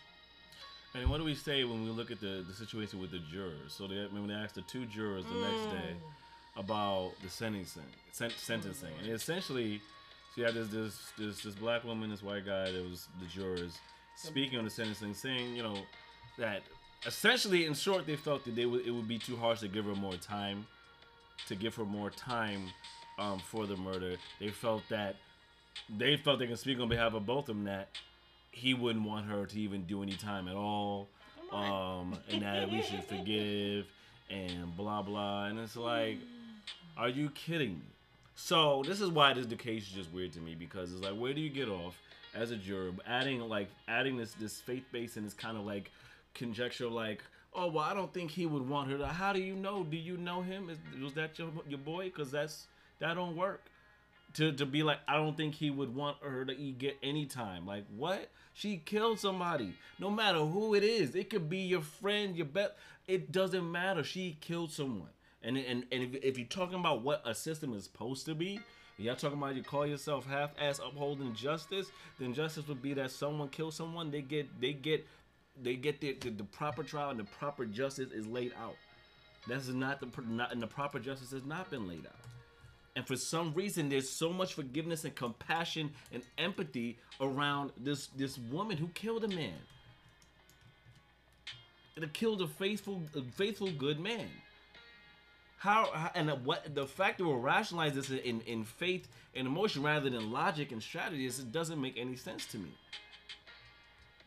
And what do we say when we look at the, the situation with the jurors? So they when they asked the two jurors the next day Mm. about the sentencing, sen- sentencing, and essentially, so you had this this this this black woman, this white guy that was the jurors speaking on the sentencing, saying you know that essentially, in short, they felt that they would it would be too harsh to give her more time, to give her more time um, for the murder. They felt that they felt they can speak on behalf of both of them that he wouldn't want her to even do any time at all, um, and that we should forgive and blah blah. And it's like, are you kidding me? So this is why this the case is just weird to me because it's like, where do you get off as a juror adding like adding this this faith base and this kind of like conjecture like. Oh well, I don't think he would want her to. How do you know? Do you know him? Is, was that your your boy? Because that's that don't work to to be like I don't think he would want her to eat, get any time. Like what? She killed somebody. No matter who it is, it could be your friend, your bet. It doesn't matter. She killed someone. And and and if, if you're talking about what a system is supposed to be, y'all talking about you call yourself half-ass upholding justice, then justice would be that someone kills someone, they get they get they get the, the, the proper trial and the proper justice is laid out. That's not the not and the proper justice has not been laid out. And for some reason, there's so much forgiveness and compassion and empathy around this this woman who killed a man. And killed a faithful, a faithful, good man. How, and what the fact that we'll rationalize this in, in faith and emotion rather than logic and strategy is it doesn't make any sense to me.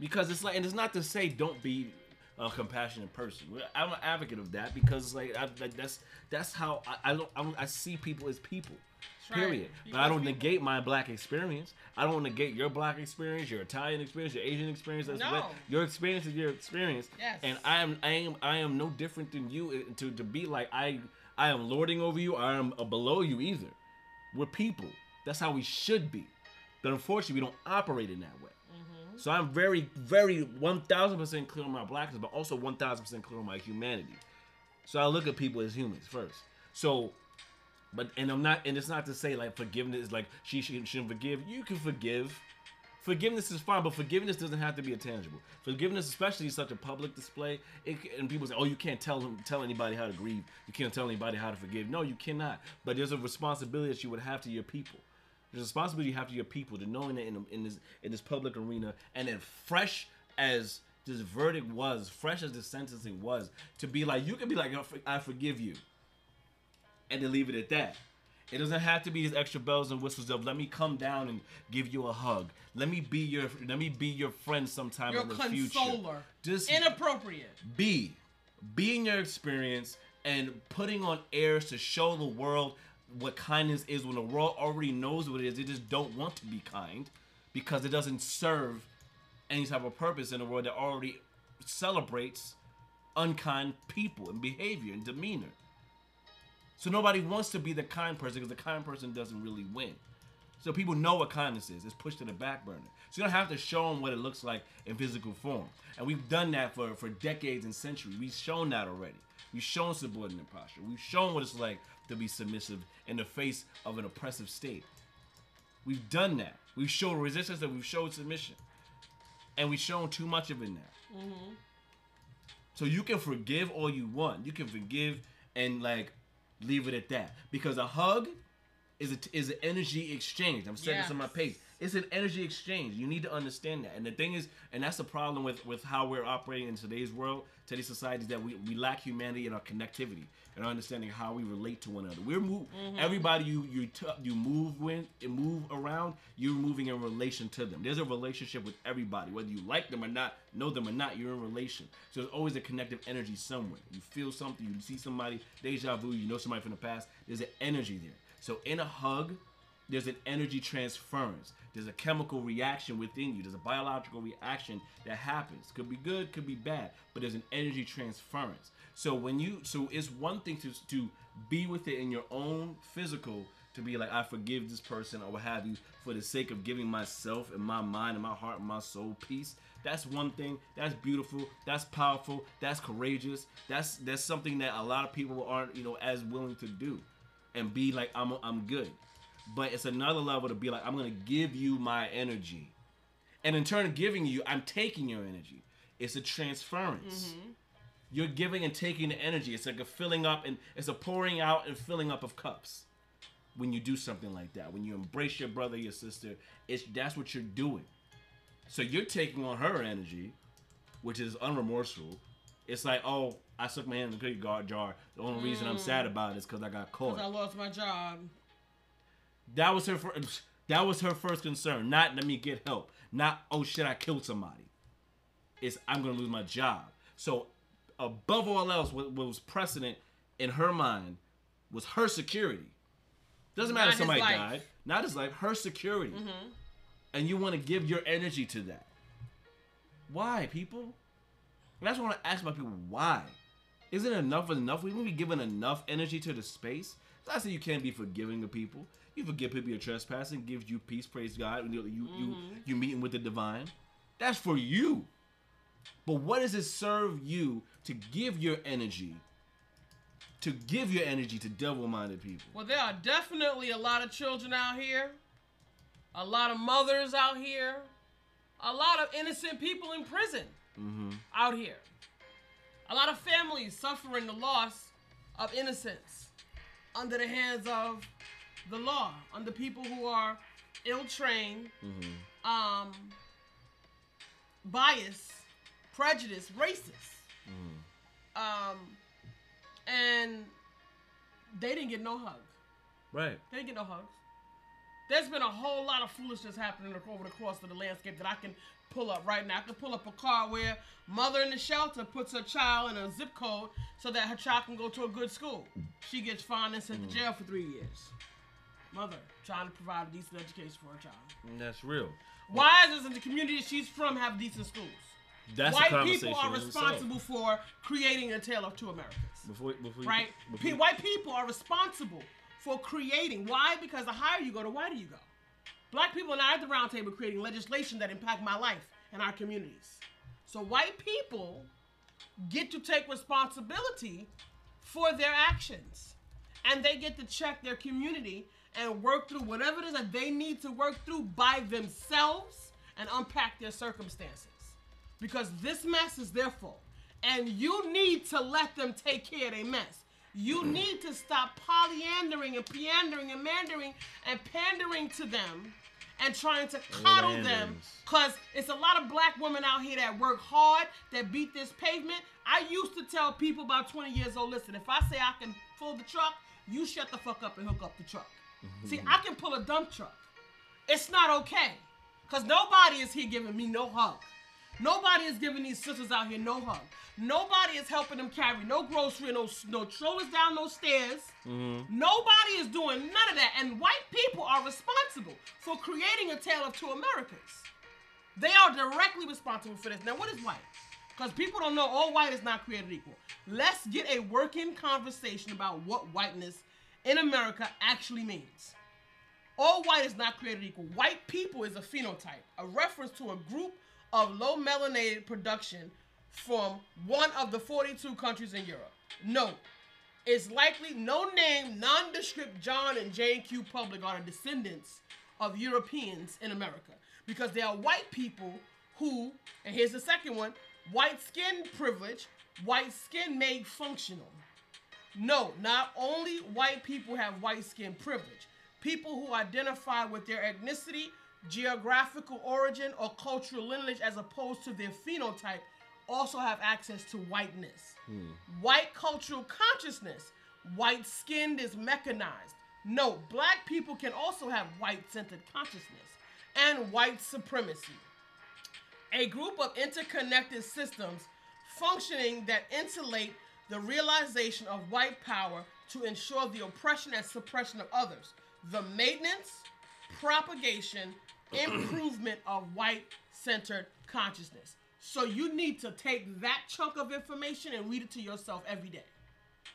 Because it's like, and it's not to say don't be a compassionate person. I'm an advocate of that because like, I, like that's that's how I, I don't I, I see people as people. That's right. Period. But I don't people. negate my black experience. I don't negate your black experience, your Italian experience, your Asian experience. That's No. your experience is your experience. Yes. And I am I am I am no different than you uh, to to be like I I am lording over you. I am uh, below you either. We're people. That's how we should be. But unfortunately, we don't operate in that way. Mm-hmm. So I'm very, very 1,000% clear on my blackness, but also 1,000% clear on my humanity. So I look at people as humans first. So, but, and I'm not, and it's not to say like forgiveness like she shouldn't, shouldn't forgive. You can forgive. Forgiveness is fine, but forgiveness doesn't have to be a tangible. Forgiveness, especially is such a public display, it, and people say, "Oh, you can't tell tell anybody how to grieve. You can't tell anybody how to forgive." No, you cannot. But there's a responsibility that you would have to your people. There's a responsibility you have to your people to knowing that in, in this in this public arena, and then fresh as this verdict was, fresh as the sentencing was, to be like, you can be like, "I forgive you," and then leave it at that. It doesn't have to be these extra bells and whistles of let me come down and give you a hug. Let me be your let me be your friend sometime Your in the future. consoler. Just Inappropriate. be being your experience and putting on airs to show the world what kindness is when the world already knows what it is. They just don't want to be kind because it doesn't serve any type of purpose in a world that already celebrates unkind people and behavior and demeanor. So nobody wants to be the kind person because the kind person doesn't really win. So people know what kindness is. It's pushed to the back burner. So you don't have to show them what it looks like in physical form. And we've done that for, for decades and centuries. We've shown that already. We've shown subordinate posture. We've shown what it's like to be submissive in the face of an oppressive state. We've done that. We've shown resistance and we've shown submission. And we've shown too much of it now. Mm-hmm. So you can forgive all you want. You can forgive and like leave it at that. Because a hug is a, is an energy exchange. I'm saying this on my Yes. page. It's an energy exchange. You need to understand that. And the thing is, and that's the problem with with how we're operating in today's world, today's society, is that we, we lack humanity and our connectivity and our understanding how we relate to one another. We're move everybody you you t- you move with and move around. You're moving in relation to them. There's a relationship with everybody, whether you like them or not, know them or not. You're in relation. So there's always a connective energy somewhere. You feel something. You see somebody. Deja vu. You know somebody from the past. There's an energy there. So in a hug, there's an energy transference. There's a chemical reaction within you. There's a biological reaction that happens. Could be good, could be bad, but there's an energy transference. So when you, so it's one thing to to be with it in your own physical, to be like, I forgive this person or what have you, for the sake of giving myself and my mind and my heart and my soul peace. That's one thing. That's beautiful. That's powerful. That's courageous. That's that's something that a lot of people aren't, you know, as willing to do, and be like, I'm I'm good but it's another level to be like i'm gonna give you my energy and in turn giving you i'm taking your energy it's a transference mm-hmm. You're giving and taking the energy it's like a filling up and it's a pouring out and filling up of cups when you do something like that when you embrace your brother your sister it's that's what you're doing so you're taking on her energy which is unremorseful it's like oh i stuck my hand in the cookie jar jar the only reason i'm sad mm. about it is because i got caught 'Cause I lost my job. that was her first. That was her first concern. Not let me get help. Not oh shit, I killed somebody. It's I'm gonna lose my job. So above all else, what, what was precedent in her mind was her security. Doesn't matter Not if somebody. Mm-hmm. died. Not his life. Her security. And you want to give your energy to that. Why, people? And that's what I want to ask my people. Why? Isn't enough enough? We be giving enough energy to the space. It's not saying you can't be forgiving of people. You forgive people you're trespassing, gives you peace, praise God. You you you, you meeting with the divine. That's for you. But what does it serve you to give your energy? To give your energy to devil-minded people. Well, there are definitely a lot of children out here, a lot of mothers out here, a lot of innocent people in prison Mm-hmm. out here, a lot of families suffering the loss of innocence under the hands of the law, under people who are ill trained, um, biased, prejudiced, racist. Um, and they didn't get no hug. Right. They didn't get no hugs. There's been a whole lot of foolishness happening over the course of the landscape that I can pull up right now. I can pull up a car where mother in the shelter puts her child in a zip code so that her child can go to a good school. She gets fined and sent to jail for three years. Mother trying to provide a decent education for her child. And that's real. Why doesn't the community she's from have decent schools? That's White people are responsible for creating a tale of two Americas Before, before you- right? before white people are responsible for creating. Why? Because the higher you go, the wider you go. Black people are not at the round table creating legislation that impact my life and our communities. So white people get to take responsibility for their actions. And they get to check their community and work through whatever it is that they need to work through by themselves and unpack their circumstances. Because this mess is their fault. And you need to let them take care of their mess. You need to stop polyandering and peandering and mandering and pandering to them and trying to coddle them because it's a lot of black women out here that work hard, that beat this pavement. I used to tell people about 20 years old, listen, if I say I can pull the truck, you shut the fuck up and hook up the truck. See, I can pull a dump truck. It's not okay. Because nobody is here giving me no hug. Nobody is giving these sisters out here no hug. Nobody is helping them carry no grocery, no no strollers down those stairs. Mm-hmm. Nobody is doing none of that. And white people are responsible for creating a tale of two Americas. They are directly responsible for this. Now, what is white? Because people don't know all white is not created equal. Let's get a working conversation about what whiteness in America actually means. All white is not created equal. White people is a phenotype, a reference to a group of low melanated production from one of the 42 countries in Europe. Note, it's likely no name, nondescript John and Jane Q. Public are the descendants of Europeans in America because they are white people who, and here's the second one white skin privilege, white skin made functional. No, not only white people have white skin privilege. People who identify with their ethnicity, geographical origin, or cultural lineage as opposed to their phenotype also have access to whiteness. Hmm. White cultural consciousness, white skinned is mechanized. No, black people can also have white centered consciousness and white supremacy a group of interconnected systems functioning that insulate the realization of white power to ensure the oppression and suppression of others, the maintenance, propagation, improvement of white centered consciousness. So you need to take that chunk of information and read it to yourself every day.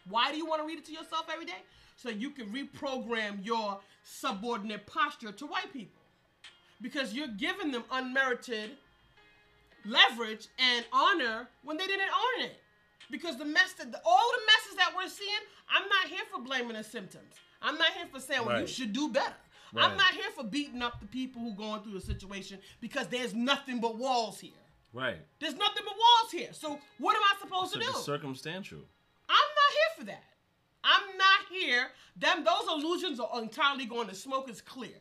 Why do you want to read it to yourself every day? So you can reprogram your subordinate posture to white people. Because you're giving them unmerited leverage and honor when they didn't earn it. Because the mess that all the messes that we're seeing, I'm not here for blaming the symptoms. I'm not here for saying, well, you should do better. I'm not here for beating up the people who going through the situation because there's nothing but walls here. Right. There's nothing but walls here. So what am I supposed So to do? it's circumstantial. I'm not here for that. I'm not here. Them those illusions are entirely going to smoke is clear.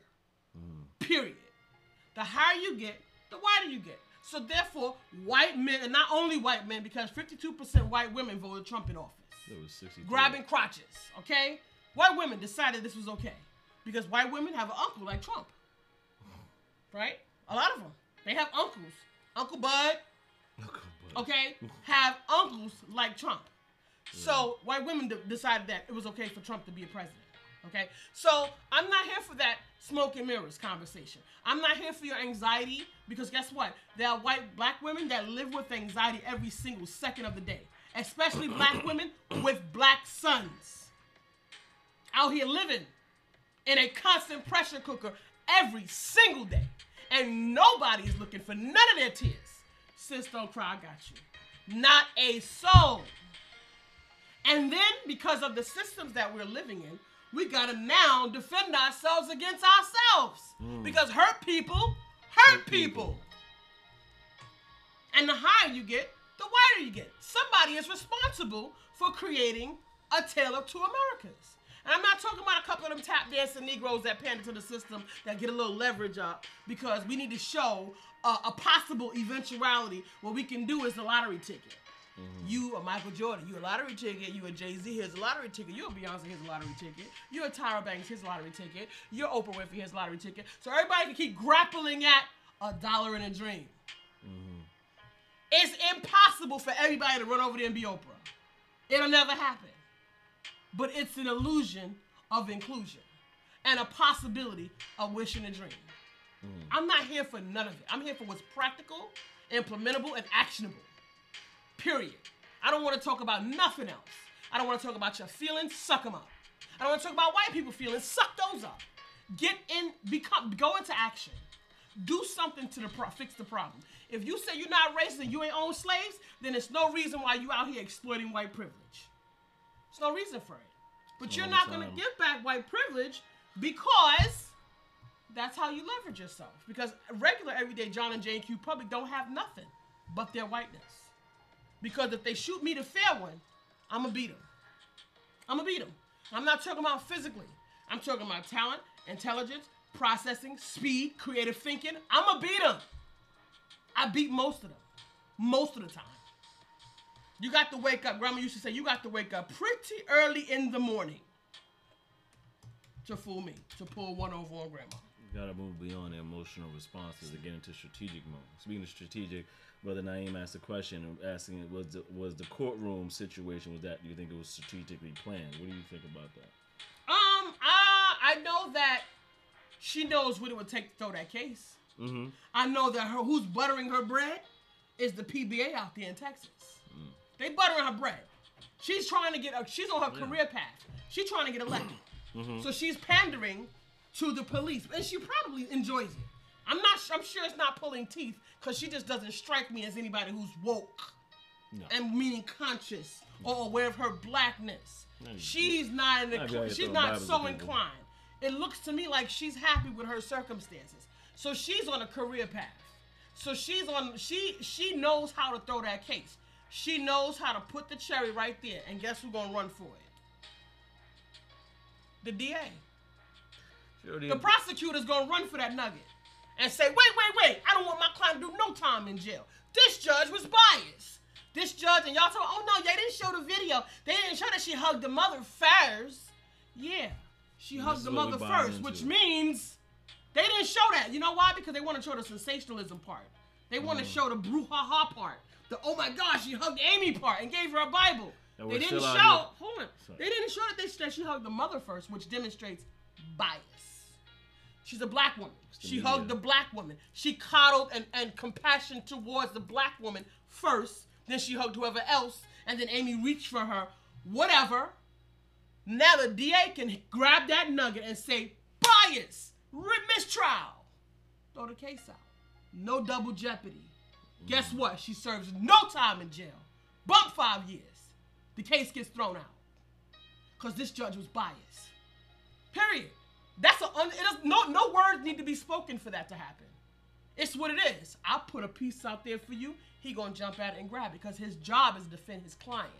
Mm. Period. The higher you get, the wider you get. So therefore, white men, and not only white men, because 52% white women voted Trump in office, It was 63. grabbing crotches. Okay, white women decided this was okay because white women have an uncle like Trump, right? A lot of them. They have uncles. Uncle Bud, okay, have uncles like Trump. So white women de- decided that it was okay for Trump to be a president. Okay, so I'm not here for that smoke and mirrors conversation. I'm not here for your anxiety because guess what? There are white black women that live with anxiety every single second of the day, especially black women with black sons out here living in a constant pressure cooker every single day. And nobody is looking for none of their tears. Sis, don't cry, I got you. Not a soul. And then, because of the systems that we're living in, we gotta now defend ourselves against ourselves. Hmm. Because hurt people hurt people. And the higher you get, the wider you get. Somebody is responsible for creating a tale of two Americas. And I'm not talking about a couple of them tap dancing Negroes that pander to the system that get a little leverage up because we need to show uh, a possible eventuality. What we can do is a lottery ticket. You a Michael Jordan, you a lottery ticket. You a Jay Z, here's a lottery ticket. You a Beyonce, here's a lottery ticket. You a Tyra Banks, here's a lottery ticket. You're Oprah Winfrey, here's a lottery ticket. So everybody can keep grappling at a dollar and a dream. It's impossible for everybody to run over there and be Oprah. It'll never happen. But it's an illusion of inclusion and a possibility of wishing a dream. Hmm. I'm not here for none of it. I'm here for what's practical, implementable, and actionable. Period. I don't want to talk about nothing else. I don't want to talk about your feelings. Suck them up. I don't want to talk about white people feelings. Suck those up. Get in, become, go into action. Do something to the pro- fix the problem. If you say you're not racist and you ain't own slaves, then there's no reason why you out here exploiting white privilege. There's no reason for it. But you're not going to give back white privilege because that's how you leverage yourself. Because regular everyday John and Jane Q public don't have nothing but their whiteness. Because if they shoot me the fair one, I'm gonna beat them. I'm gonna beat them. I'm not talking about physically. I'm talking about talent, intelligence, processing, speed, creative thinking. I'm gonna beat them. I beat most of them, most of the time. You got to wake up. Grandma used to say you got to wake up pretty early in the morning to fool me, to pull one over on grandma. You gotta move beyond the emotional responses to get into strategic mode. Speaking of strategic, Brother Naeem asked a question asking was the, was the courtroom situation was that do you think it was strategically planned? What do you think about that? Um, uh, I know that she knows what it would take to throw that case. Mm-hmm. I know that her who's buttering her bread is the PBA out there in Texas. They buttering her bread. She's trying to get. A, she's on her career path. She's trying to get elected. So she's pandering to the police, and she probably enjoys it. I'm not. I'm sure it's not pulling teeth because she just doesn't strike me as anybody who's woke No. and meaning conscious or aware of her blackness. No, She's not. In the, she's not so inclined. It looks to me like she's happy with her circumstances. So she's on a career path. So she's on. She she knows how to throw that case. She knows how to put the cherry right there. And guess who's gonna run for it? The DA. The prosecutor's gonna run for that nugget and say, wait, wait, wait, I don't want my client to do no time in jail. This judge was biased. This judge, and y'all talking, oh no, they didn't show the video. They didn't show that she hugged the mother first. Yeah, she hugged the mother first, which into. means they didn't show that. You know why? Because they want to show the sensationalism part. They want Mm. to show the brouhaha part. The oh my gosh, she hugged Amy part and gave her a Bible. And they didn't show. Hold on. Sorry. They didn't show that they that she hugged the mother first, which demonstrates bias. She's a black woman. She media. hugged the black woman. She coddled and, and compassion towards the black woman first. Then she hugged whoever else. And then Amy reached for her. Whatever. Now the DA can grab that nugget and say, bias, ri- mistrial. Throw the case out. No double jeopardy. Guess what? She serves no time in jail. Bump five years. The case gets thrown out. Because this judge was biased. Period. That's a un, it does, no no words need to be spoken for that to happen. It's what it is. I put a piece out there for you. He gonna jump at it and grab it because his job is to defend his client.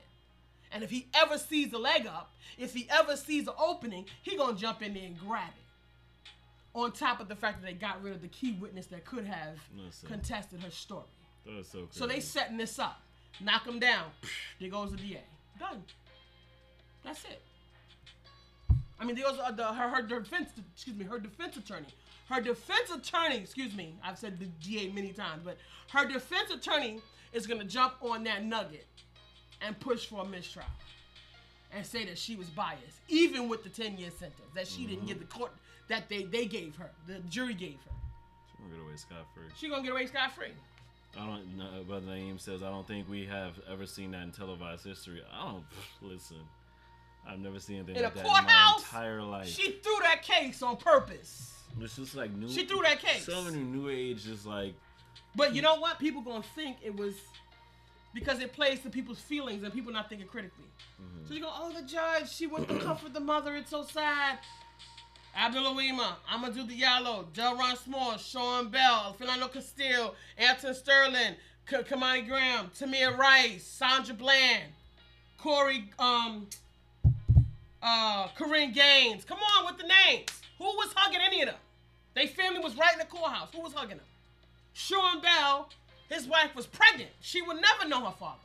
And if he ever sees a leg up, if he ever sees an opening, he gonna jump in there and grab it. On top of the fact that they got rid of the key witness that could have Listen. contested her story. That was so crazy. So they setting this up. Knock him down. There goes the DA. Done. That's it. I mean, there goes uh, the, her, her defense, excuse me, her defense attorney. Her defense attorney, excuse me, I've said the DA many times, but her defense attorney is gonna jump on that nugget and push for a mistrial and say that she was biased, even with the 10 year sentence that she didn't get the court that they, they gave her, the jury gave her. She gonna get away scot free. She gonna get away scot free. I don't. No, Brother Naeem says I don't think we have ever seen that in televised history. I don't listen. I've never seen anything In like a that in my courthouse, entire life. She threw that case on purpose. it's just like new. She threw that case. So many new age, is like But you know what? People gonna think it was because it plays to people's feelings and people not thinking critically. Mm-hmm. So you go, oh, the judge, she went to comfort the mother. It's so sad. Abner Louima, Amadou Diallo, Delrawn Small, Sean Bell, Philando Castile, Alton Sterling, K- Kamani Graham, Tamir Rice, Sandra Bland, Corey, um, uh, Korryn Gaines. Come on with the names. Who was hugging any of them? They family was right in the courthouse. Who was hugging them? Sean Bell, his wife was pregnant. She would never know her father.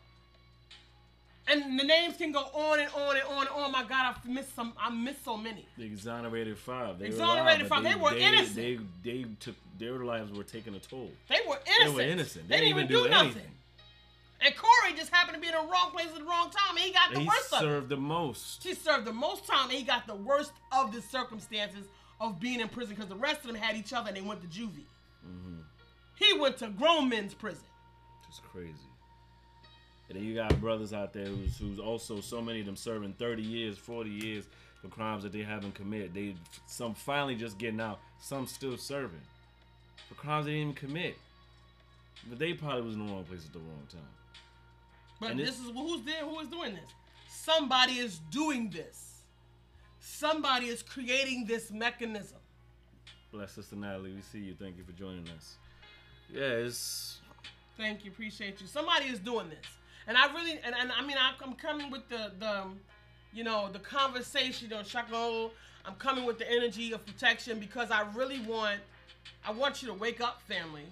And the names can go on and on and on and on. My God, I missed some. I missed so many. The exonerated five. They Exonerated were alive, five. They were innocent. They, they took their lives were taking a toll. They were innocent. They were innocent. They, didn't even do, anything. nothing. And Korey just happened to be in the wrong place at the wrong time, and he got the He worst of it. served the most. He served the most time, and he got the worst of the circumstances of being in prison because the rest of them had each other and they went to juvie. Mm-hmm. He went to grown men's prison. Just crazy. And then you got brothers out there who's who's also so many of them serving 30 years, 40 years for crimes that they haven't committed. They some finally just getting out, some still serving for crimes they didn't even commit. But they probably was in the wrong place at the wrong time. But And this is who's there. Who is doing this? Somebody is doing this. Somebody is creating this mechanism. Bless Sister Natalie. We see you. Thank you for joining us. Yeah, Thank you, appreciate you. Somebody is doing this, and I really, and, and I mean, I, I'm coming with the the, you know, the conversation on Shako. I'm coming with the energy of protection because I really want, I want you to wake up, family,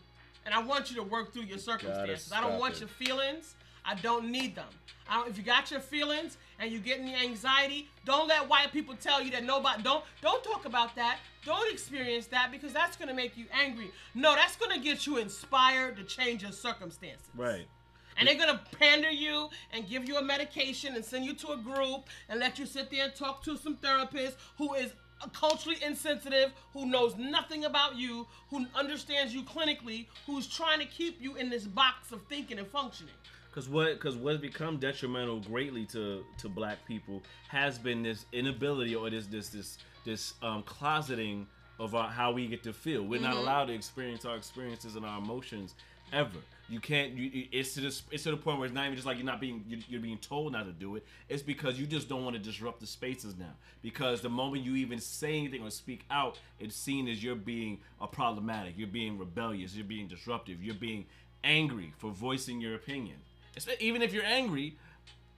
and I want you to work through your circumstances. I don't want it. your feelings. I don't need them. I don't, if you got your feelings and you're getting the anxiety, don't let white people tell you that nobody don't don't talk about that. Don't experience that because that's gonna make you angry. No, that's gonna get you inspired to change your circumstances. right. And they're gonna pander you and give you a medication and send you to a group and let you sit there and talk to some therapist who is culturally insensitive, who knows nothing about you, who understands you clinically, who's trying to keep you in this box of thinking and functioning. Because what because what's become detrimental greatly to to black people has been this inability or this this this this um, closeting of our, how we get to feel. We're not allowed to experience our experiences and our emotions ever. You can't. You, it's to this. It's to the point where it's not even just like you're not being. You're, you're being told not to do it. It's because you just don't want to disrupt the spaces now. Because the moment you even say anything or speak out, it's seen as you're being a problematic. You're being rebellious. You're being disruptive. You're being angry for voicing your opinion. Even if you're angry,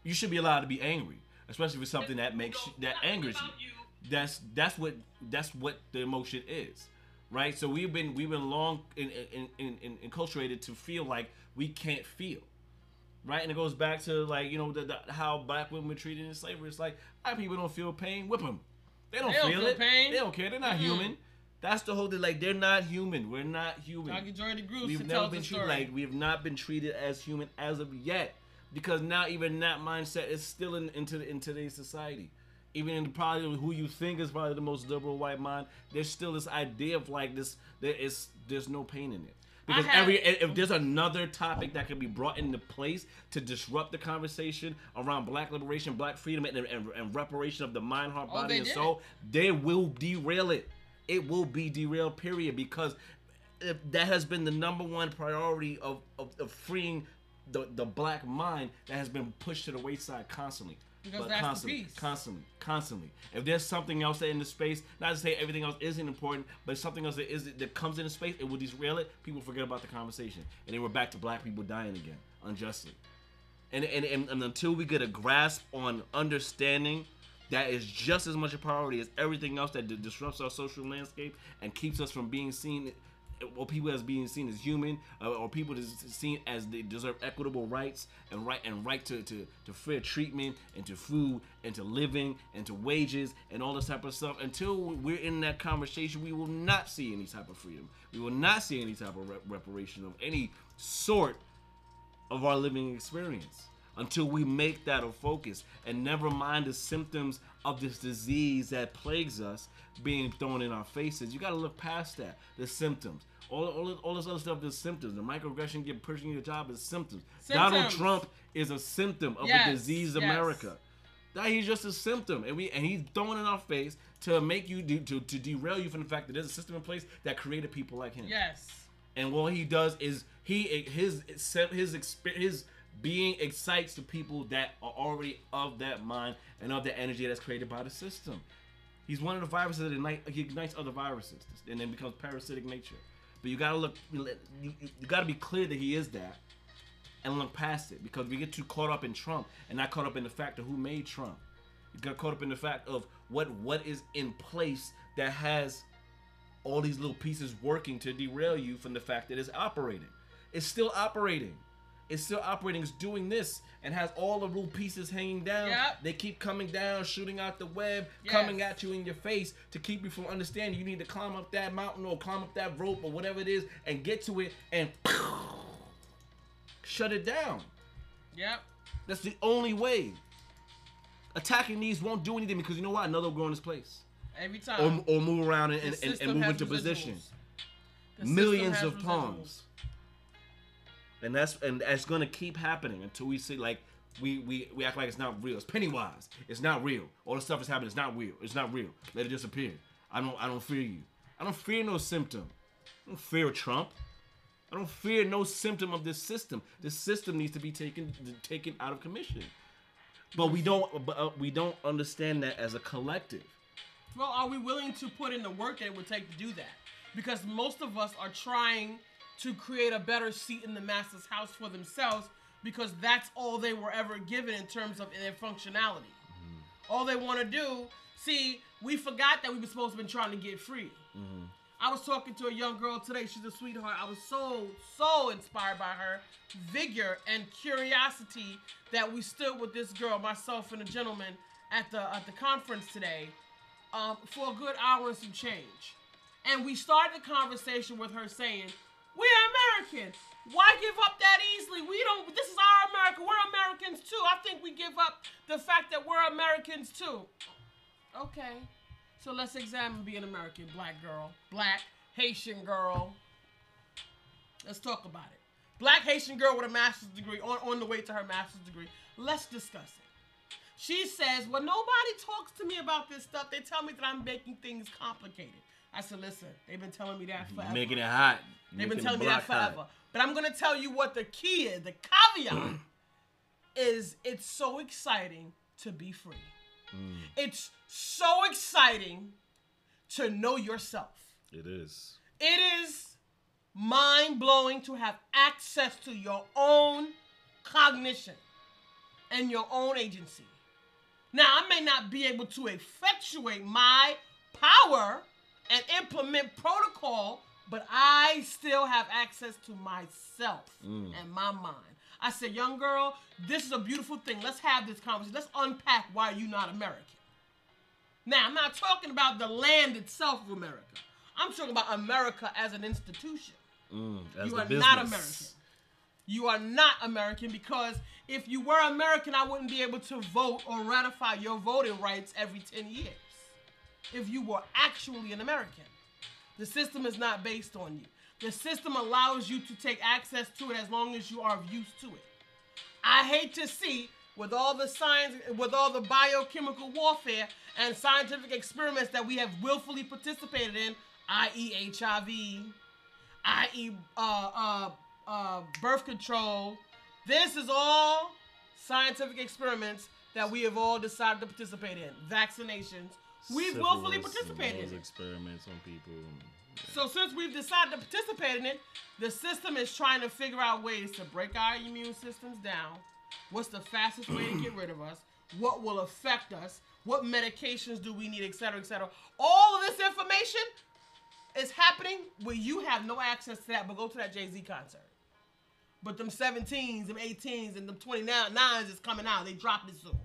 you should be allowed to be angry, especially for something that makes you, that angers you. That's that's what that's what the emotion is, right? So we've been we've been long in, in, in, in, enculturated to feel like we can't feel, right? And it goes back to like you know the, the, how black women were treated in slavery. It's like black people don't feel pain, whip them. They don't, They don't feel, feel it. pain. They don't care. They're not human. That's the whole thing. Like they're not human. We're not human. Dr. Joy DeGruy We've never been treated like we have not been treated as human as of yet, because now even that mindset is still in into in today's society. Even in the, probably who you think is probably the most liberal white mind, there's still this idea of like this. There is there's no pain in it because have- every if there's another topic that can be brought into place to disrupt the conversation around black liberation, black freedom, and, and, and reparation of the mind, heart, Oh, body, they and did. soul, they will derail it. It will be derailed, period, because if that has been the number one priority of, of, of freeing the, the black mind that has been pushed to the wayside constantly. Because that's the constantly, piece. constantly, constantly. If there's something else that in the space, not to say everything else isn't important, but something else that is that comes into space, it will derail it. People forget about the conversation, and then we're back to black people dying again unjustly. And and, and, and until we get a grasp on understanding that is just as much a priority as everything else that di- disrupts our social landscape and keeps us from being seen or people as being seen as human uh, or people as seen as they deserve equitable rights and right and right to, to, to fair treatment and to food and to living and to wages and all this type of stuff. Until we're in that conversation we will not see any type of freedom. We will not see any type of rep- reparation of any sort of our living experience until we make that a focus and never mind the symptoms of this disease that plagues us being thrown in our faces. You got to look past that. The symptoms. All, all, all this other stuff is symptoms. The microaggression, get pushing your job is symptoms. Donald Trump is a symptom of Yes, the disease yes. America. That he's just a symptom, and we and he's throwing in our face to make you do, to to derail you from the fact that there's a system in place that created people like him yes. and what he does is he his his exp- his being excites the people that are already of that mind and of the energy that's created by the system. He's one of the viruses that ignite, ignites other viruses and then becomes parasitic nature. But you gotta look, you, you, you gotta be clear that he is that, and look past it because we get too caught up in Trump and not caught up in the fact of who made Trump. You got caught up in the fact of what what is in place that has all these little pieces working to derail you from the fact that it's operating. It's still operating. It's still operating. It's doing this and has all the little pieces hanging down. Yep. They keep coming down, shooting out the web, Yes. coming at you in your face to keep you from understanding. You need to climb up that mountain or climb up that rope or whatever it is and get to it and shut it down. Yep. That's the only way. Attacking these won't do anything because you know what? Another will go in its place. Every time. Or, or move around and, and, and, move into residuals. position. The Millions of residuals. pawns. And that's and that's gonna keep happening until we see like we, we we act like it's not real. It's Pennywise. It's not real. All the stuff is happening. It's not real. It's not real. Let it disappear. I don't I don't fear you. I don't fear no symptom. I don't fear Trump. I don't fear no symptom of this system. This system needs to be taken taken out of commission. But we don't but, uh, we don't understand that as a collective. Well, are we willing to put in the work that it would take to do that? Because most of us are trying to create a better seat in the master's house for themselves because that's all they were ever given in terms of their functionality. All they want to do, see, we forgot that we were supposed to be trying to get free. I was talking to a young girl today. She's a sweetheart. I was so, so inspired by her vigor and curiosity that we stood with this girl, myself and a gentleman, at the at the conference today um, for a good hour and some change. And we started the conversation with her saying, "We are American. Why give up that easily? We don't. This is our America. We're Americans too. I think we give up the fact that we're Americans too." Okay. So let's examine being American, black girl, black Haitian girl. Let's talk about it. Black Haitian girl with a master's degree on, on the way to her master's degree. Let's discuss it. She says, Well, nobody talks to me about this stuff. They tell me that I'm making things complicated. I said, Listen, they've been telling me that forever. Making it hot. They've been telling me that block hot. forever. But I'm gonna tell you what the key is. The caveat is it's so exciting to be free. Mm. It's so exciting to know yourself. It is. It is mind blowing to have access to your own cognition and your own agency. Now, I may not be able to effectuate my power and implement protocol, but I still have access to myself and my mind. I said, young girl, this is a beautiful thing. Let's have this conversation. Let's unpack why you're not American. Now, I'm not talking about the land itself of America. I'm talking about America as an institution. Mm, as You are business. not American. You are not American because if you were American, I wouldn't be able to vote or ratify your voting rights every 10 years. If you were actually an American, the system is not based on you. The system allows you to take access to it as long as you are of use to it. I hate to see with all the science, with all the biochemical warfare and scientific experiments that we have willfully participated in, i.e., HIV, i.e., uh, uh, uh, birth control. This is all scientific experiments that we have all decided to participate in. Vaccinations. We've willfully participated those in it. experiments on people. So since we've decided to participate in it, the system is trying to figure out ways to break our immune systems down. What's the fastest way to get rid of us? What will affect us? What medications do we need, et cetera, et cetera? All of this information is happening where you have no access to that, but go to that Jay-Z concert. But them 17s, them 18s, and them 29s is coming out. They dropped it soon.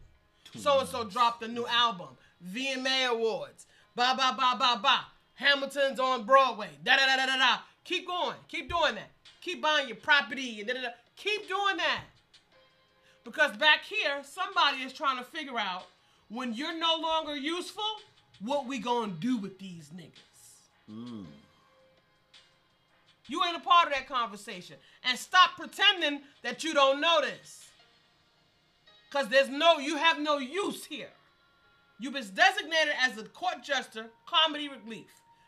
So and so dropped a new album. VMA Awards. Ba ba ba ba ba. Hamilton's on Broadway. Da da da da da da. Keep going. Keep doing that. Keep buying your property. and Da, da, da. Keep doing that. Because back here, somebody is trying to figure out when you're no longer useful, what we gonna do with these niggas. Mm. You ain't a part of that conversation. And stop pretending that you don't know this. Cause there's no, you have no use here. You've been designated as a court jester, comedy relief.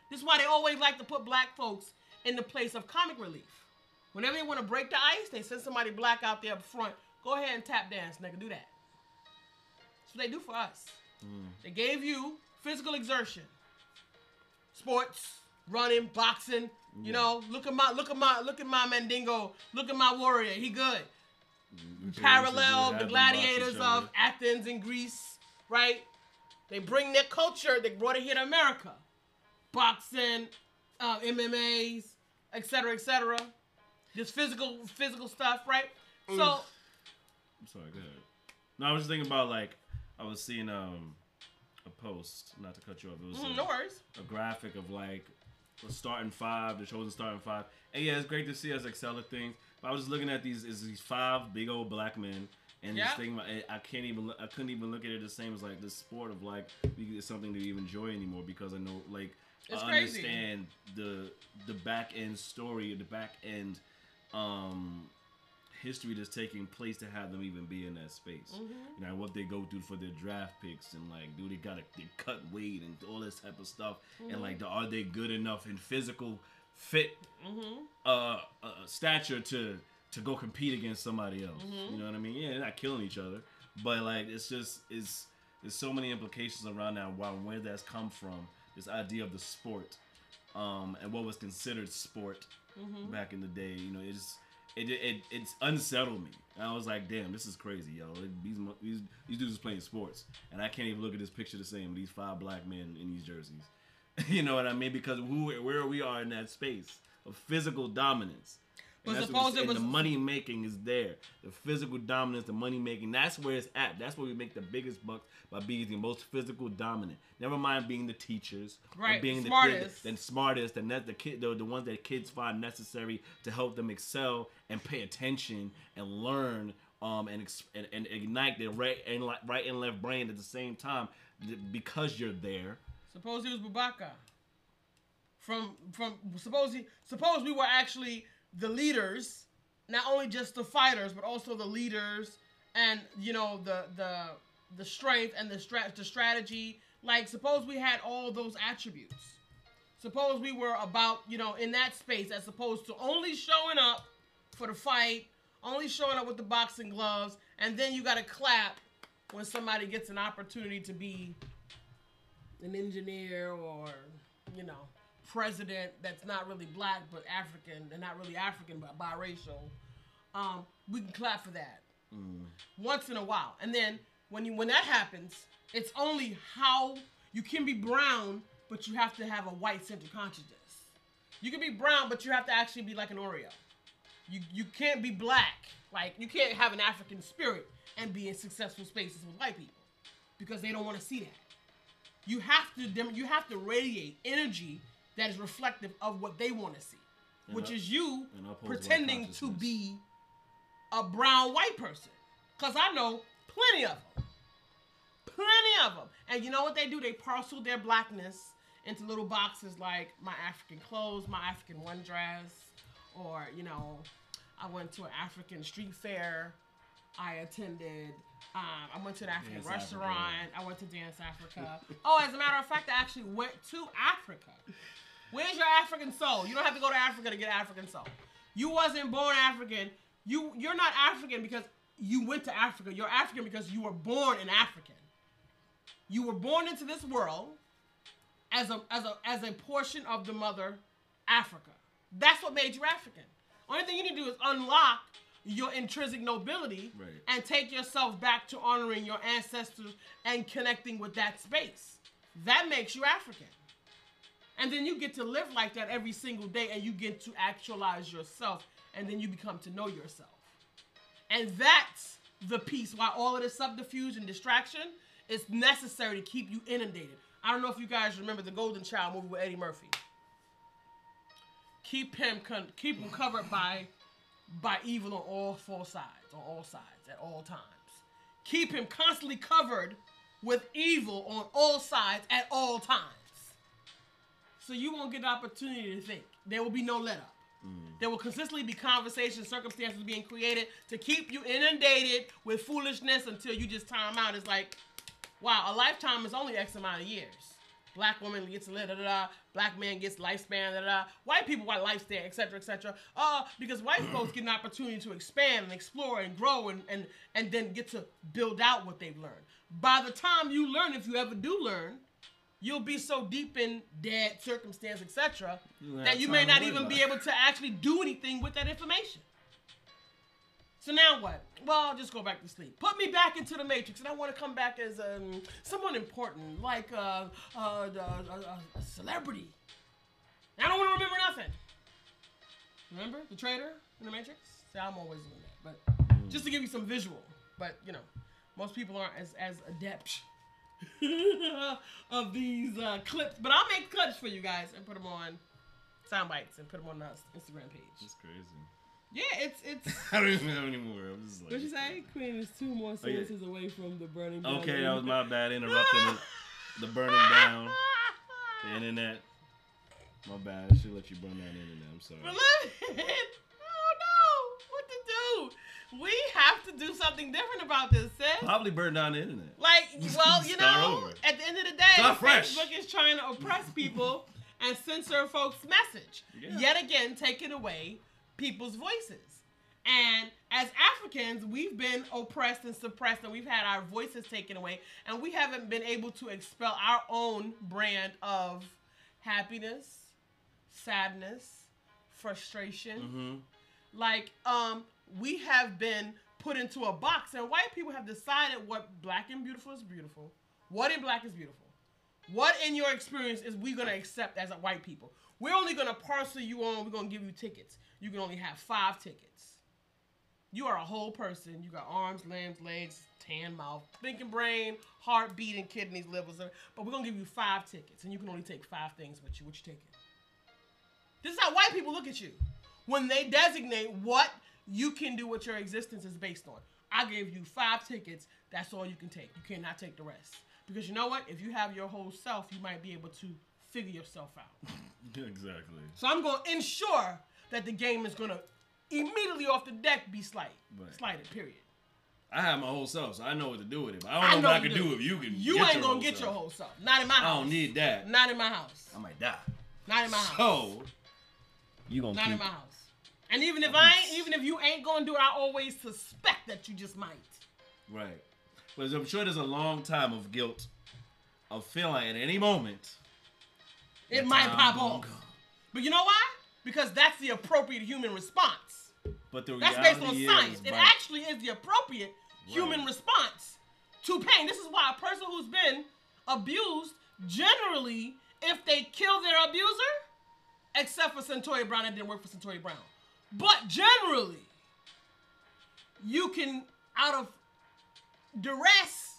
This is why they always like to put black folks in the place of comic relief. Whenever they want to break the ice, they send somebody black out there up front. Go ahead and tap dance, nigga. Do that. That's what they do for us. They gave you physical exertion, sports, running, boxing. You know, look at my, look at my, look at my Mandingo. Look at my warrior. He good. Parallel the gladiators of Athens and Greece. right? They bring their culture. They brought it here to America, boxing, uh, MMA's, etc., etc. Just physical, physical stuff, right? So, I'm sorry, go ahead. No, I was just thinking about like I was seeing um a post, not to cut you off. It was mm, a, no worries. a graphic of like the starting five, the chosen starting five. And yeah, it's great to see us excel at things. But I was just looking at these is these five big old black men. And Yeah. thinking about it, I can't even, I couldn't even look at it the same as like the sport of like it's something to even enjoy anymore because I know like It's I crazy. understand the the back end story, the back end um history that's taking place to have them even be in that space. Mm-hmm. You know what they go through for their draft picks and like, do they gotta they cut weight and all this type of stuff, Mm-hmm. and like, are they good enough in physical fit Mm-hmm. uh, uh stature to to go compete against somebody else? Mm-hmm. You know what I mean? Yeah, they're not killing each other, but like, it's just it's there's so many implications around that. Wow, where that's come from? This idea of the sport, um, and what was considered sport Mm-hmm. back in the day. You know, it's it it it's unsettled me. And I was like, damn, this is crazy, yo. These these these dudes is playing sports, and I can't even look at this picture the same. These five black men in these jerseys. you know what I mean? Because who where we are in that space of physical dominance. And But what suppose it was- the money making is there. The physical dominance, the money making, that's where it's at. That's where we make the biggest bucks by being the most physical dominant. Never mind being the teachers, Right, being the smartest. the, the smartest, and that the kid, the, the ones that kids find necessary to help them excel and pay attention and learn, um, and and, and ignite their right and right and left brain at the same time, because you're there. Suppose he was Babaka. From from suppose he suppose we were actually the leaders, not only just the fighters, but also the leaders and you know the the the strength and the strat the strategy. Like suppose we had all those attributes. Suppose we were about, you know, in that space as opposed to only showing up for the fight, only showing up with the boxing gloves, and then you gotta clap when somebody gets an opportunity to be an engineer or you know president that's not really black but African and not really African but biracial, um, we can clap for that once in a while. And then when you when that happens, it's only how you can be brown, but you have to have a white center consciousness. You can be brown, but you have to actually be like an Oreo. You you can't be black. Like you can't have an African spirit and be in successful spaces with white people because they don't want to see that. You have to you have to radiate energy that is reflective of what they want to see, which up- is you and pretending to be a brown white person. Cause I know plenty of them, plenty of them. And you know what they do? They parcel their blackness into little boxes like my African clothes, my African one dress, or you know, I went to an African street fair. I attended. Um, I went to an African Dance restaurant. Africa. I went to Dance Africa. oh, as a matter of fact, I actually went to Africa. Where's your African soul? You don't have to go to Africa to get African soul. You wasn't born African. You you're not African because you went to Africa. You're African because you were born an African. You were born into this world as a as a as a portion of the mother Africa. That's what made you African. Only thing you need to do is unlock your intrinsic nobility Right. and take yourself back to honoring your ancestors and connecting with that space. That makes you African. And then you get to live like that every single day and you get to actualize yourself and then you become to know yourself. And that's the piece why all of this subterfuge and distraction is necessary to keep you inundated. I don't know if you guys remember the Golden Child movie with Eddie Murphy. Keep him keep him covered by by evil on all four sides, on all sides at all times. Keep him constantly covered with evil on all sides at all times. So you won't get the opportunity to think. There will be no let up. There will consistently be conversations, circumstances being created to keep you inundated with foolishness until you just time out. It's like, wow, a lifetime is only X amount of years. Black woman gets a da da da. Black man gets lifespan da da. da. White people white lifespan, etc. etc. Uh, because white folks get an opportunity to expand and explore and grow and, and and then get to build out what they've learned. By the time you learn, if you ever do learn, you'll be so deep in dead circumstance, etc., that you may not even be able to actually do anything with that information. So now what? Well, I'll just go back to sleep. Put me back into the matrix, and I want to come back as um, someone important, like uh, uh, uh, a celebrity. I don't want to remember nothing. Remember the traitor in the Matrix? See, I'm always doing that, but just to give you some visual. But you know, most people aren't as as adept of these uh, clips. But I'll make clips for you guys and put them on sound bites and put them on the Instagram page. That's crazy. Yeah, it's it's. I don't even know anymore. I'm just like. What'd you say? Queen is two more Oh, yeah. sentences away from the burning. down Okay, that was my bad interrupting the, the burning down the internet. My bad. I should let you burn that internet. I'm sorry. But look, oh no, what to do? We have to do something different about this, sis. Probably burn down the internet. Like, well, you know, over. at the end of the day, Start fresh. Facebook is trying to oppress people and censor folks' message. Yeah. Yet again, taking away people's voices. And as Africans, we've been oppressed and suppressed, and we've had our voices taken away, and we haven't been able to expel our own brand of happiness, sadness, frustration, Mm-hmm. like um we have been put into a box. And white people have decided what black and beautiful is beautiful. What in black is beautiful? What in your experience is we gonna accept as a white people? We're only gonna parcel you on we're gonna give you tickets. You can only have five tickets. You are a whole person. You got arms limbs legs tan mouth thinking brain heart beating kidneys livers but we're gonna give you five tickets and you can only take five things with you. What you taking? This is how white people look at you. When they designate what you can do, what your existence is based on. I gave you five tickets. That's all you can take. You cannot take the rest. Because you know what? If you have your whole self, you might be able to figure yourself out. Exactly. So I'm going to ensure that the game is going to immediately off the deck be slight. Right. Slighted, period. I have my whole self, so I know what to do with it. But I I don't know, know what I can do. do if you can. You get ain't your going whole to get your whole self. Not in my house. I don't need that. Not in my house. I might die. Not in my house. So you gonna Not keep in my house. And even if I ain't, even if you ain't gonna do it, I always suspect that you just might. right? But I'm sure there's a long time of guilt, of feeling at any moment. It might pop off. But you know why? Because that's the appropriate human response. But the reality That's based on science. It actually is the appropriate human response to pain. This is why a person who's been abused, generally, if they kill their abuser, except for Cyntoia Brown, it didn't work for Cyntoia Brown. But generally, you can, out of duress,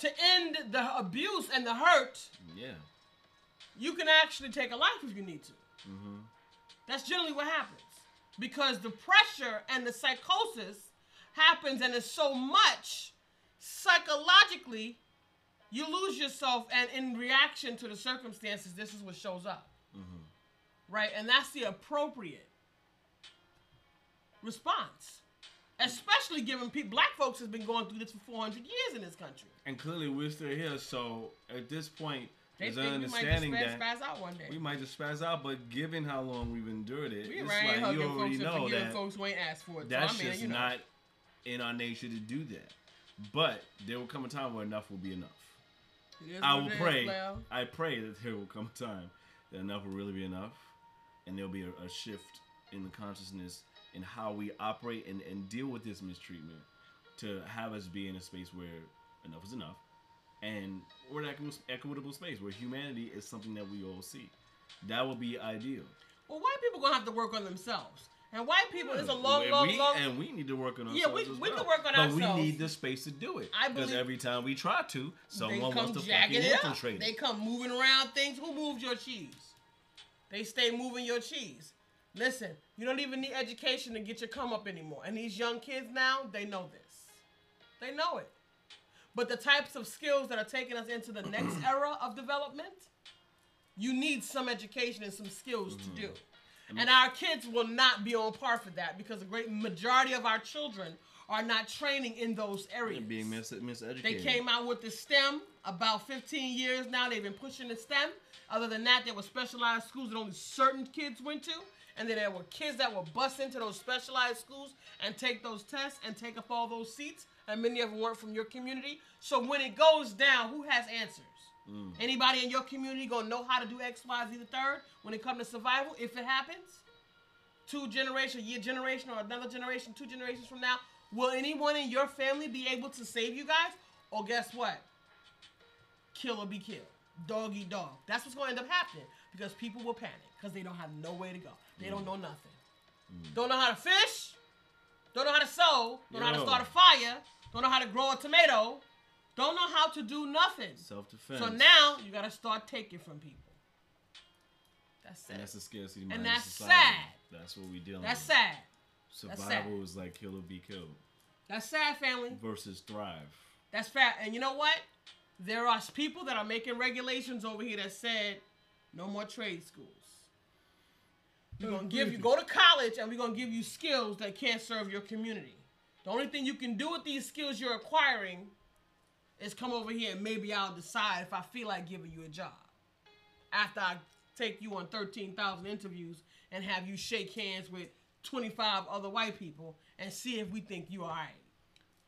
to end the abuse and the hurt, yeah. you can actually take a life if you need to. Mm-hmm. That's generally what happens because the pressure and the psychosis happens, and it's so much psychologically, you lose yourself, and in reaction to the circumstances, this is what shows up. Mm-hmm. Right? And that's the appropriate response. Especially given people, black folks has been going through this for 400 years in this country. And clearly we're still here. So at this point, They there's an think we might just understanding spaz, that spaz out one day. we might just spaz out. But given how long we've endured it, We it's here like hugging you already folks and know forgiving that folks who ain't asked for it. that's so I mean, just you know. not in our nature to do that. But there will come a time where enough will be enough. I will pray. I pray that there will come a time that enough will really be enough, and there'll be a, a shift in the consciousness in how we operate and, and deal with this mistreatment to have us be in a space where enough is enough, and we're an equitable, space where humanity is something that we all see. That would be ideal. Well, white people gonna have to work on themselves, and white people is a long, And long, we, long. And we need to work on ourselves. Yeah, we- we well. can work on but ourselves. we need the space to do it. I because every time we try to, someone wants to fucking infiltrate They come moving around things. Who moved your cheese? They stay moving your cheese. Listen, you don't even need education to get your come up anymore. And these young kids now, they know this. They know it. But the types of skills that are taking us into the next era of development, you need some education and some skills to do. Mm-hmm. And our kids will not be on par for that because a great majority of our children are not training in those areas. being mis- They came out with the STEM about 15 years now. They've been pushing the STEM. Other than that, there were specialized schools that only certain kids went to. And then there were kids that would bust into those specialized schools and take those tests and take up all those seats. And many of them weren't from your community. So when it goes down, who has answers? Mm. Anybody in your community gonna know how to do X, Y, Z the third when it comes to survival if it happens? two generation, year generation, or another generation, two generations from now, will anyone in your family be able to save you guys? Or guess what? Kill or be killed. Dog eat dog. That's what's going to end up happening because people will panic because they don't have nowhere to go. They mm. don't know nothing. Mm. Don't know how to fish. Don't know how to sew. Don't know how to start a fire. Don't know how to grow a tomato. Don't know how to do nothing. Self defense. So now you gotta start taking from people. That's sad. and that's a scarcity And that's society. sad. That's what we dealing That's with. sad. Survival sad. is like kill or be killed That's sad, family. versus thrive. That's fat. And you know what? There are people that are making regulations over here that said no more trade schools. We're gonna give you go to college and we're gonna give you skills that can't serve your community. The only thing you can do with these skills you're acquiring is come over here and maybe I'll decide if I feel like giving you a job. After I take you on 13,000 interviews and have you shake hands with 25 other white people and see if we think you are right.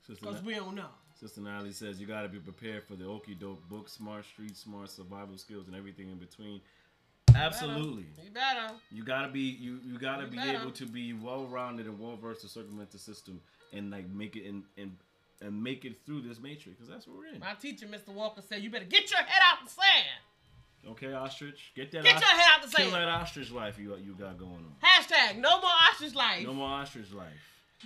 Because we don't know. Sister Natalie says you got to be prepared for the okey doke book, smart, street smart, survival skills, and everything in between. Absolutely. You better. You gotta be you you gotta You be better. able to be well rounded and well versed to circumvent the system and like make it and and and make it through this matrix because that's what we're in. My teacher, Mr. Walker, said you better get your head out the sand. Okay, ostrich, get that. Get your head out the sand. kill that ostrich life you you got going on. Hashtag no more ostrich life. No more ostrich life.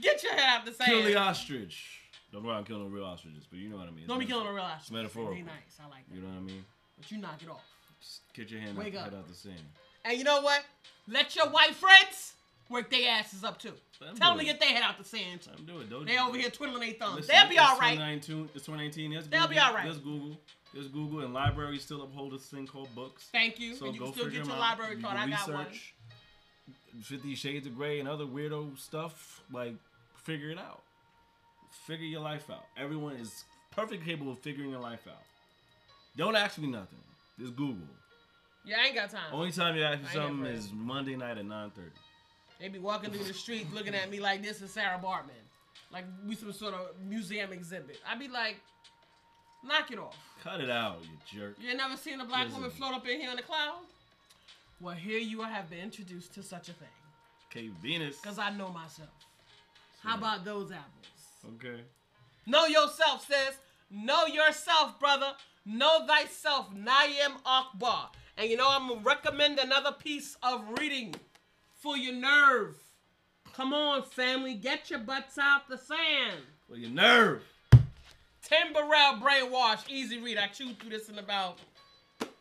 Get your head out the sand. Kill the ostrich. Don't go around killing no real ostriches, but you know what I mean. Don't be killing a real ostrich. It's metaphorical. They nice. I like that. You know what I mean? But you knock it off. Just get your hand Wake out, up. head out the sand. And you know what? Let your white friends work their asses up too. Tell them to get their head out the sand. Let 'em do it. Don't They over here twiddling their thumbs. Listen, They'll be it's all right. 2019, it's 2019. There's They'll Google, be all right. There's Google. There's Google, and libraries still uphold this thing called books. Thank you. So and you go can still get your out. library You card. I can got one. Fifty Shades of Grey and other weirdo stuff. Like, figure it out. Figure your life out. Everyone is perfectly capable of figuring your life out. Don't ask me nothing. Just Google. Yeah, I ain't got time. Only time you ask for something is Monday night at 9:30. They be walking through the street looking at me like this is Sarah Baartman. Like we some sort of museum exhibit. I be like, knock it off. Cut it out, you jerk. You ain't never seen a black Listen. woman float up in here in the cloud? Well, here you have been introduced to such a thing. Okay, Venus. Because I know myself. How about those apples? Okay. Know yourself, sis. Know yourself, brother. Know thyself. Na'im Akbar. And you know, I'm going to recommend another piece of reading for your nerve. Come on, family. Get your butts out the sand. Well, your nerve. Tom Burrell Brainwash. Easy read. I chewed through this in about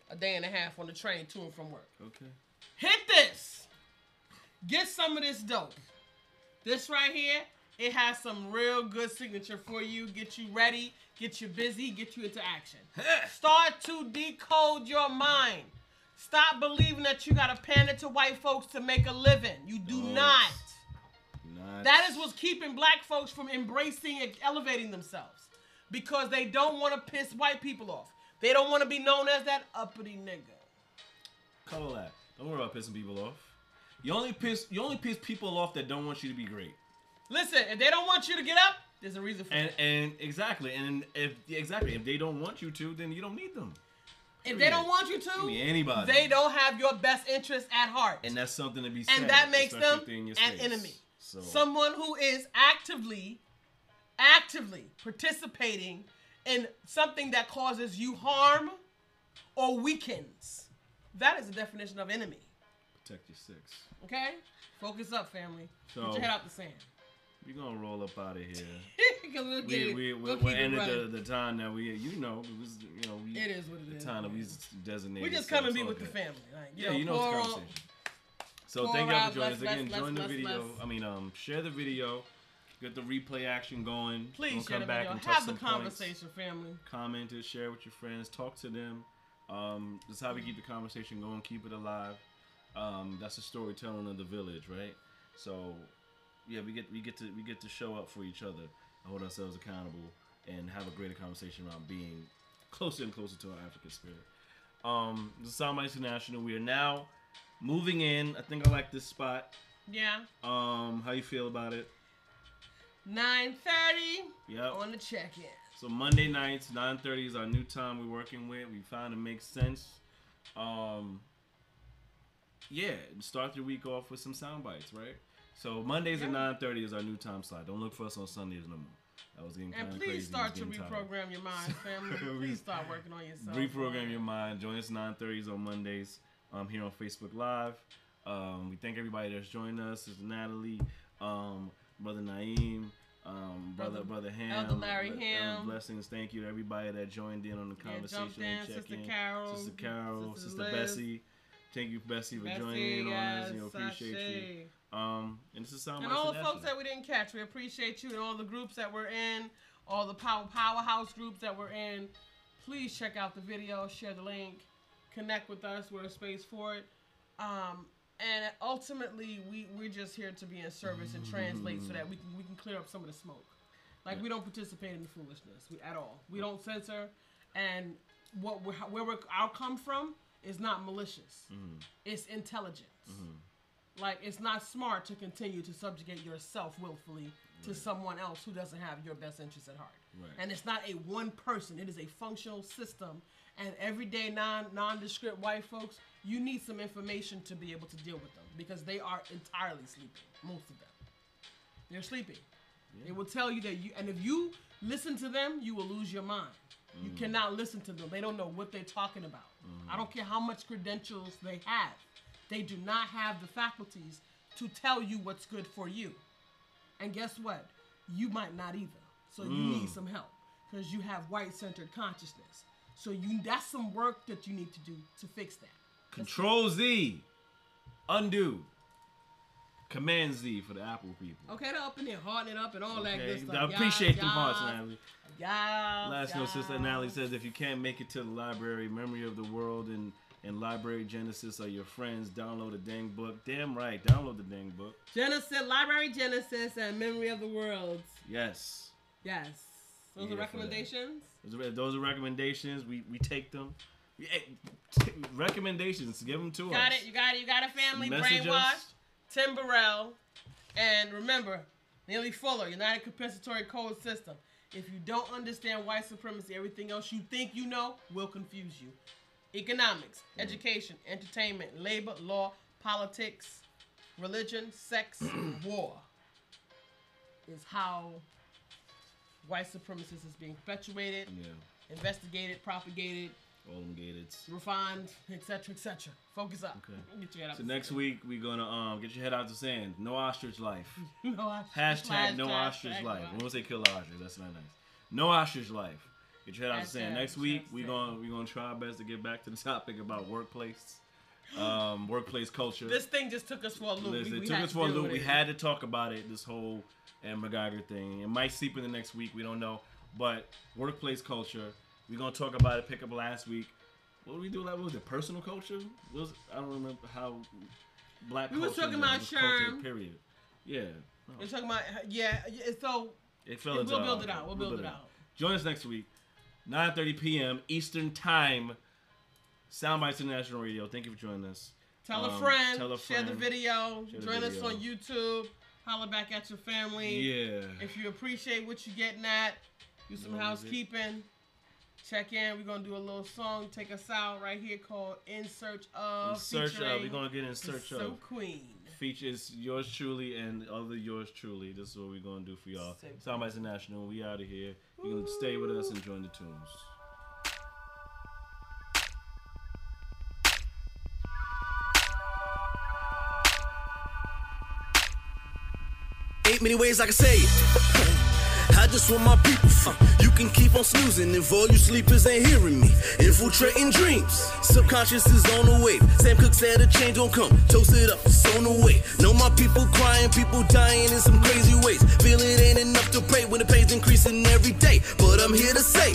a day and a half on the train to and from work. Okay. Hit this. Get some of this dope. This right here, it has some real good signature for you. Get you ready, get you busy, get you into action. Start to decode your mind. Stop believing that you gotta pander to white folks to make a living. You do Right. not. Not That is what's keeping black folks from embracing and elevating themselves. Because they don't want to piss white people off. They don't want to be known as that uppity nigga. Color that. Don't worry about pissing people off. You only piss. You only piss people off that don't want you to be great. Listen, if they don't want you to get up, there's a reason for And it. and exactly. And if exactly if they don't want you to, then you don't need them. If they don't want you to, anybody. they don't have your best interest at heart. And that's something to be said. And that makes them if they're in your an space. enemy. So Someone who is actively, actively participating in something that causes you harm or weakens. That is the definition of enemy. protect your six. Okay? Focus up, family. So- Put your head out the sand. We're gonna roll up out of here. We'll get we we we'll we we're ended the, the time that we you know it was you know we, It is what it the is, time that we designated. We just so come and be with the family. Like, Yeah, you know it's a conversation. So thank y'all for joining us again. Join the video. I mean, um, share the video. Get the replay action going. Please We'll share come the back video. Have the some points. conversation, family. Comment it. Share with your friends. Talk to them. Um, that's how we keep the conversation going. Keep it alive. Um, that's the storytelling of the village, right? So, yeah, we get we get to we get to show up for each other, hold ourselves accountable, and have a greater conversation around being closer and closer to our African spirit. Um, is Soundbites International. We are now moving in. I think I like this spot. Yeah. Um, how you feel about it? 9.30 Yep. on the check-in. So Monday nights, 9:30 is our new time we're working with. We found it makes sense. Um, yeah, start your week off with some sound bites, right? So Mondays at nine thirty is our new time slot. Don't look for us on Sundays no more. That was getting kind And please crazy. start to getting tired. reprogram your mind, family. please start working on yourself. Reprogram your mind. Join us 9:30s on Mondays um, here on Facebook Live. Um, we thank everybody that's joined us. It's Natalie, um, Brother Naeem, um, Brother Brother Ham, Elder Larry Elder Ham. Blessings. Thank you to everybody that joined in on the Yeah, conversation jumped in, Sister in. Carol, Sister Carol, Sister Sister Bessie. Thank you, Bessie, for joining in on us. You know, appreciate you. Um, and this is Sound And all the folks that we didn't catch, we appreciate you and all the groups that we're in, all the power powerhouse groups that we're in. Please check out the video, share the link, connect with us. We're a space for it. Um, and ultimately, we we're just here to be in service and translate so that we can we can clear up some of the smoke. Like we don't participate in the foolishness we, at all. We don't censor, and what we're, where we're, our come from is not malicious. It's intelligence. Like it's not smart to continue to subjugate yourself willfully to someone else who doesn't have your best interest at heart. Right. And it's not a one person; it is a functional system. And everyday non nondescript white folks, you need some information to be able to deal with them because they are entirely sleeping. Most of them, they're sleeping. They will tell you that you, and if you listen to them, you will lose your mind. You mm. cannot listen to them. They don't know what they're talking about. I mm-hmm. don't care how much credentials they have. They do not have the faculties to tell you what's good for you. And guess what? You might not either. So you mm. need some help because you have white-centered consciousness. So you that's some work that you need to do to fix that. Control Z, undo, Command Z for the Apple people. Okay, they're up in there, hardening up and all that good stuff. I appreciate them Yes, hearts, Natalie. yes, Last note, Sister. Natalie says if you can't make it to the library, Memory of the World and, and Library Genesis are your friends. Download the dang book. Damn right, download the dang book. Genesis, Library Genesis, and Memory of the Worlds. Yes. Yes. Those Yeah, are recommendations. Those are, those are recommendations. We we take them. We, t- recommendations. Give them to us. Got it. You got it. You got a family Message us. brainwashed. Tom Burrell, and remember, Neely Fuller, United Compensatory Code System. If you don't understand white supremacy, everything else you think you know will confuse you. Economics, education, entertainment, labor, law, politics, religion, sex, war is how white supremacy is being perpetuated, Yeah. investigated, propagated, All them gated. refined, etc., etc. Focus up. Okay. Get your head So next sand. week we're gonna um get your head out the sand. No ostrich life. no ostrich. Hashtag no ostrich hashtag life. We won't say kill the ostrich. That's not nice. No ostrich life. Get your head out the sand. Next week we hashtag. gonna we gonna try our best to get back to the topic about workplace, um, workplace culture. This thing just took us for a loop. Listen, we, it we took had us to for a loop. We it. had to talk about it. This whole Amber Guyger thing. It might seep in the next week. We don't know. But workplace culture. We're gonna talk about it. Pick up last week. What did we do? Like, what was it? Personal culture? What was I don't remember how black. We was culture talking about culture, Sherm. Period. Yeah. No. We're talking about yeah. yeah, So It fell We'll build it out. We'll build it out. Join us next week, 9:30 p.m. Eastern Time. Soundbites International Radio. Thank you for joining us. tell a Um, friend. tell a friend. Share the video. Share the Join us on YouTube. Holla back at your family. Yeah. If you appreciate what you're getting at, do some housekeeping. Check in. We're gonna do a little song. Take us out right here called "In Search of." In search of. We're gonna get in search So of. Queen. Features yours truly and other yours truly. This is what we're gonna do for y'all. Sick. Soundbites International. We out of here. You can stay with us and join the tunes. Ain't many ways I can say it. I just want my people. Uh, you can keep on snoozing if all you sleepers ain't hearing me. Infiltrating dreams. Subconscious is on the way. Sam Cooke said a change don't come. Toast it up, it's on the way. Know my people crying, people dying in some crazy ways. Feel it ain't enough to pray when the pain's increasing every day. But I'm here to say,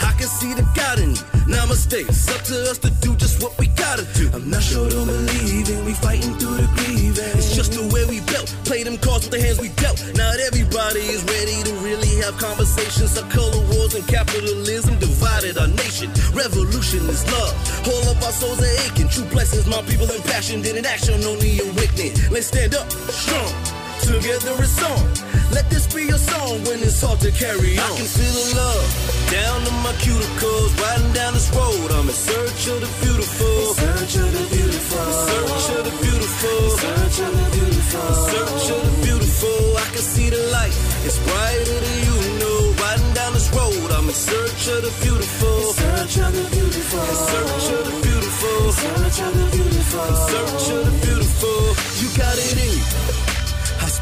I can see the God in you. Namaste. It's up to us to do just what we gotta do. I'm not sure to believe in we fighting through the grieving. It's just the way we built. Play them cards with the hands we dealt. Not everybody is ready to really have conversations. Our color wars and capitalism divided our nation. Revolution is love. All of our souls are aching. True blessings, my people in passion. Did in action, only awakening. Let's stand up strong together it's on. Let this be your song when it's hard to carry on. I can feel the love down to my cuticles, riding down this road. I'm in search of the beautiful, in search of the beautiful, in search of the beautiful, in search of the beautiful, in search of the beautiful. I can see the light, it's brighter than you know. Riding down this road, I'm in search of the beautiful, in search of the beautiful, in search of the beautiful, in search of the beautiful, in search of the beautiful. You got it in you.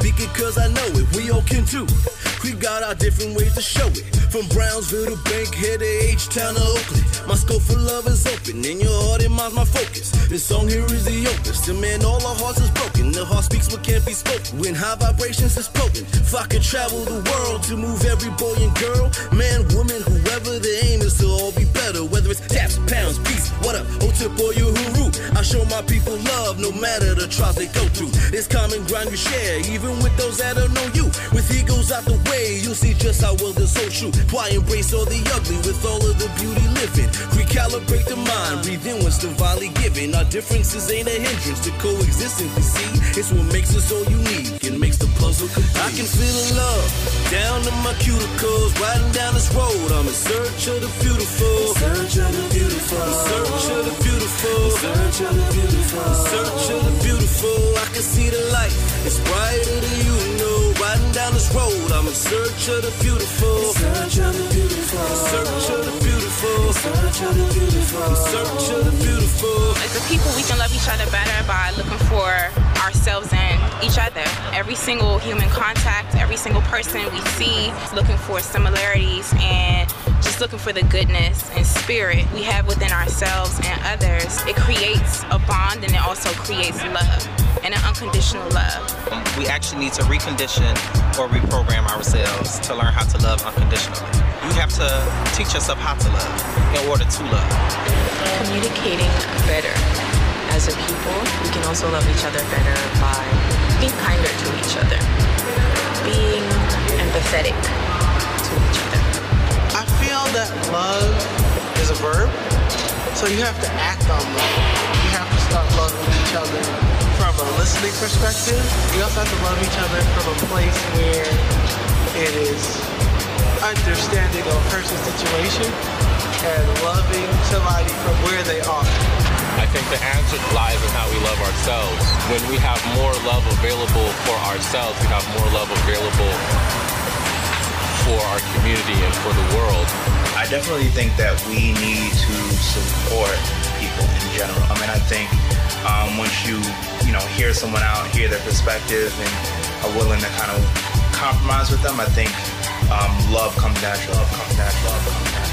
Speak it cause I know it, we all can too. We got our different ways to show it. From Brownsville to Bankhead to H-Town to Oakland. My scope for love is open, and your heart and mind's my focus. This song here is the opus. The man, all our hearts is broken. The heart speaks what can't be spoken. When high vibrations is potent. If I could travel the world to move every boy and girl, man, woman, whoever the aim is to all be better. Whether it's taps, pounds, peace, what up, oh, O-tip or your hooroo. I show my people love no matter the trials they go through. This common ground we share, even with those that don't know you. With egos out the way, you'll see just how well this whole true. Why embrace all the ugly with all of the beauty living? Recalibrate the mind, breathe in what's divinely given. Our differences ain't a hindrance to coexistence. We see it's what makes us all unique and makes the puzzle complete. I can feel the love down to my cuticles, riding down this road. I'm in search of the beautiful. search of the beautiful. search of the beautiful. search of the beautiful. search of the beautiful. I can see the light. It's brighter than you know. Riding down this road, I'm in search of the beautiful. search of the beautiful. search of the beautiful. The beautiful. search of the beautiful. As a people, we can love each other better by looking for ourselves and each other. Every single human contact, every single person we see, looking for similarities and just looking for the goodness and spirit we have within ourselves and others. It creates a bond and it also creates love and an unconditional love. we actually need to recondition or reprogram ourselves to learn how to love unconditionally. You have to teach yourself how to love in order to love. communicating better. As a people, we can also love each other better by being kinder to each other, being empathetic that love is a verb, so you have to act on love. You have to start loving each other from a listening perspective. You also have to love each other from a place where it is understanding a person's situation and loving somebody from where they are. I think the answer lies in how we love ourselves. When we have more love available for ourselves, we have more love available for our community and for the world. I definitely think that we need to support people in general. I mean, I think um, once you, you know, hear someone out, hear their perspective, and are willing to kind of compromise with them, I think um, love comes natural. Love comes natural. Love comes natural.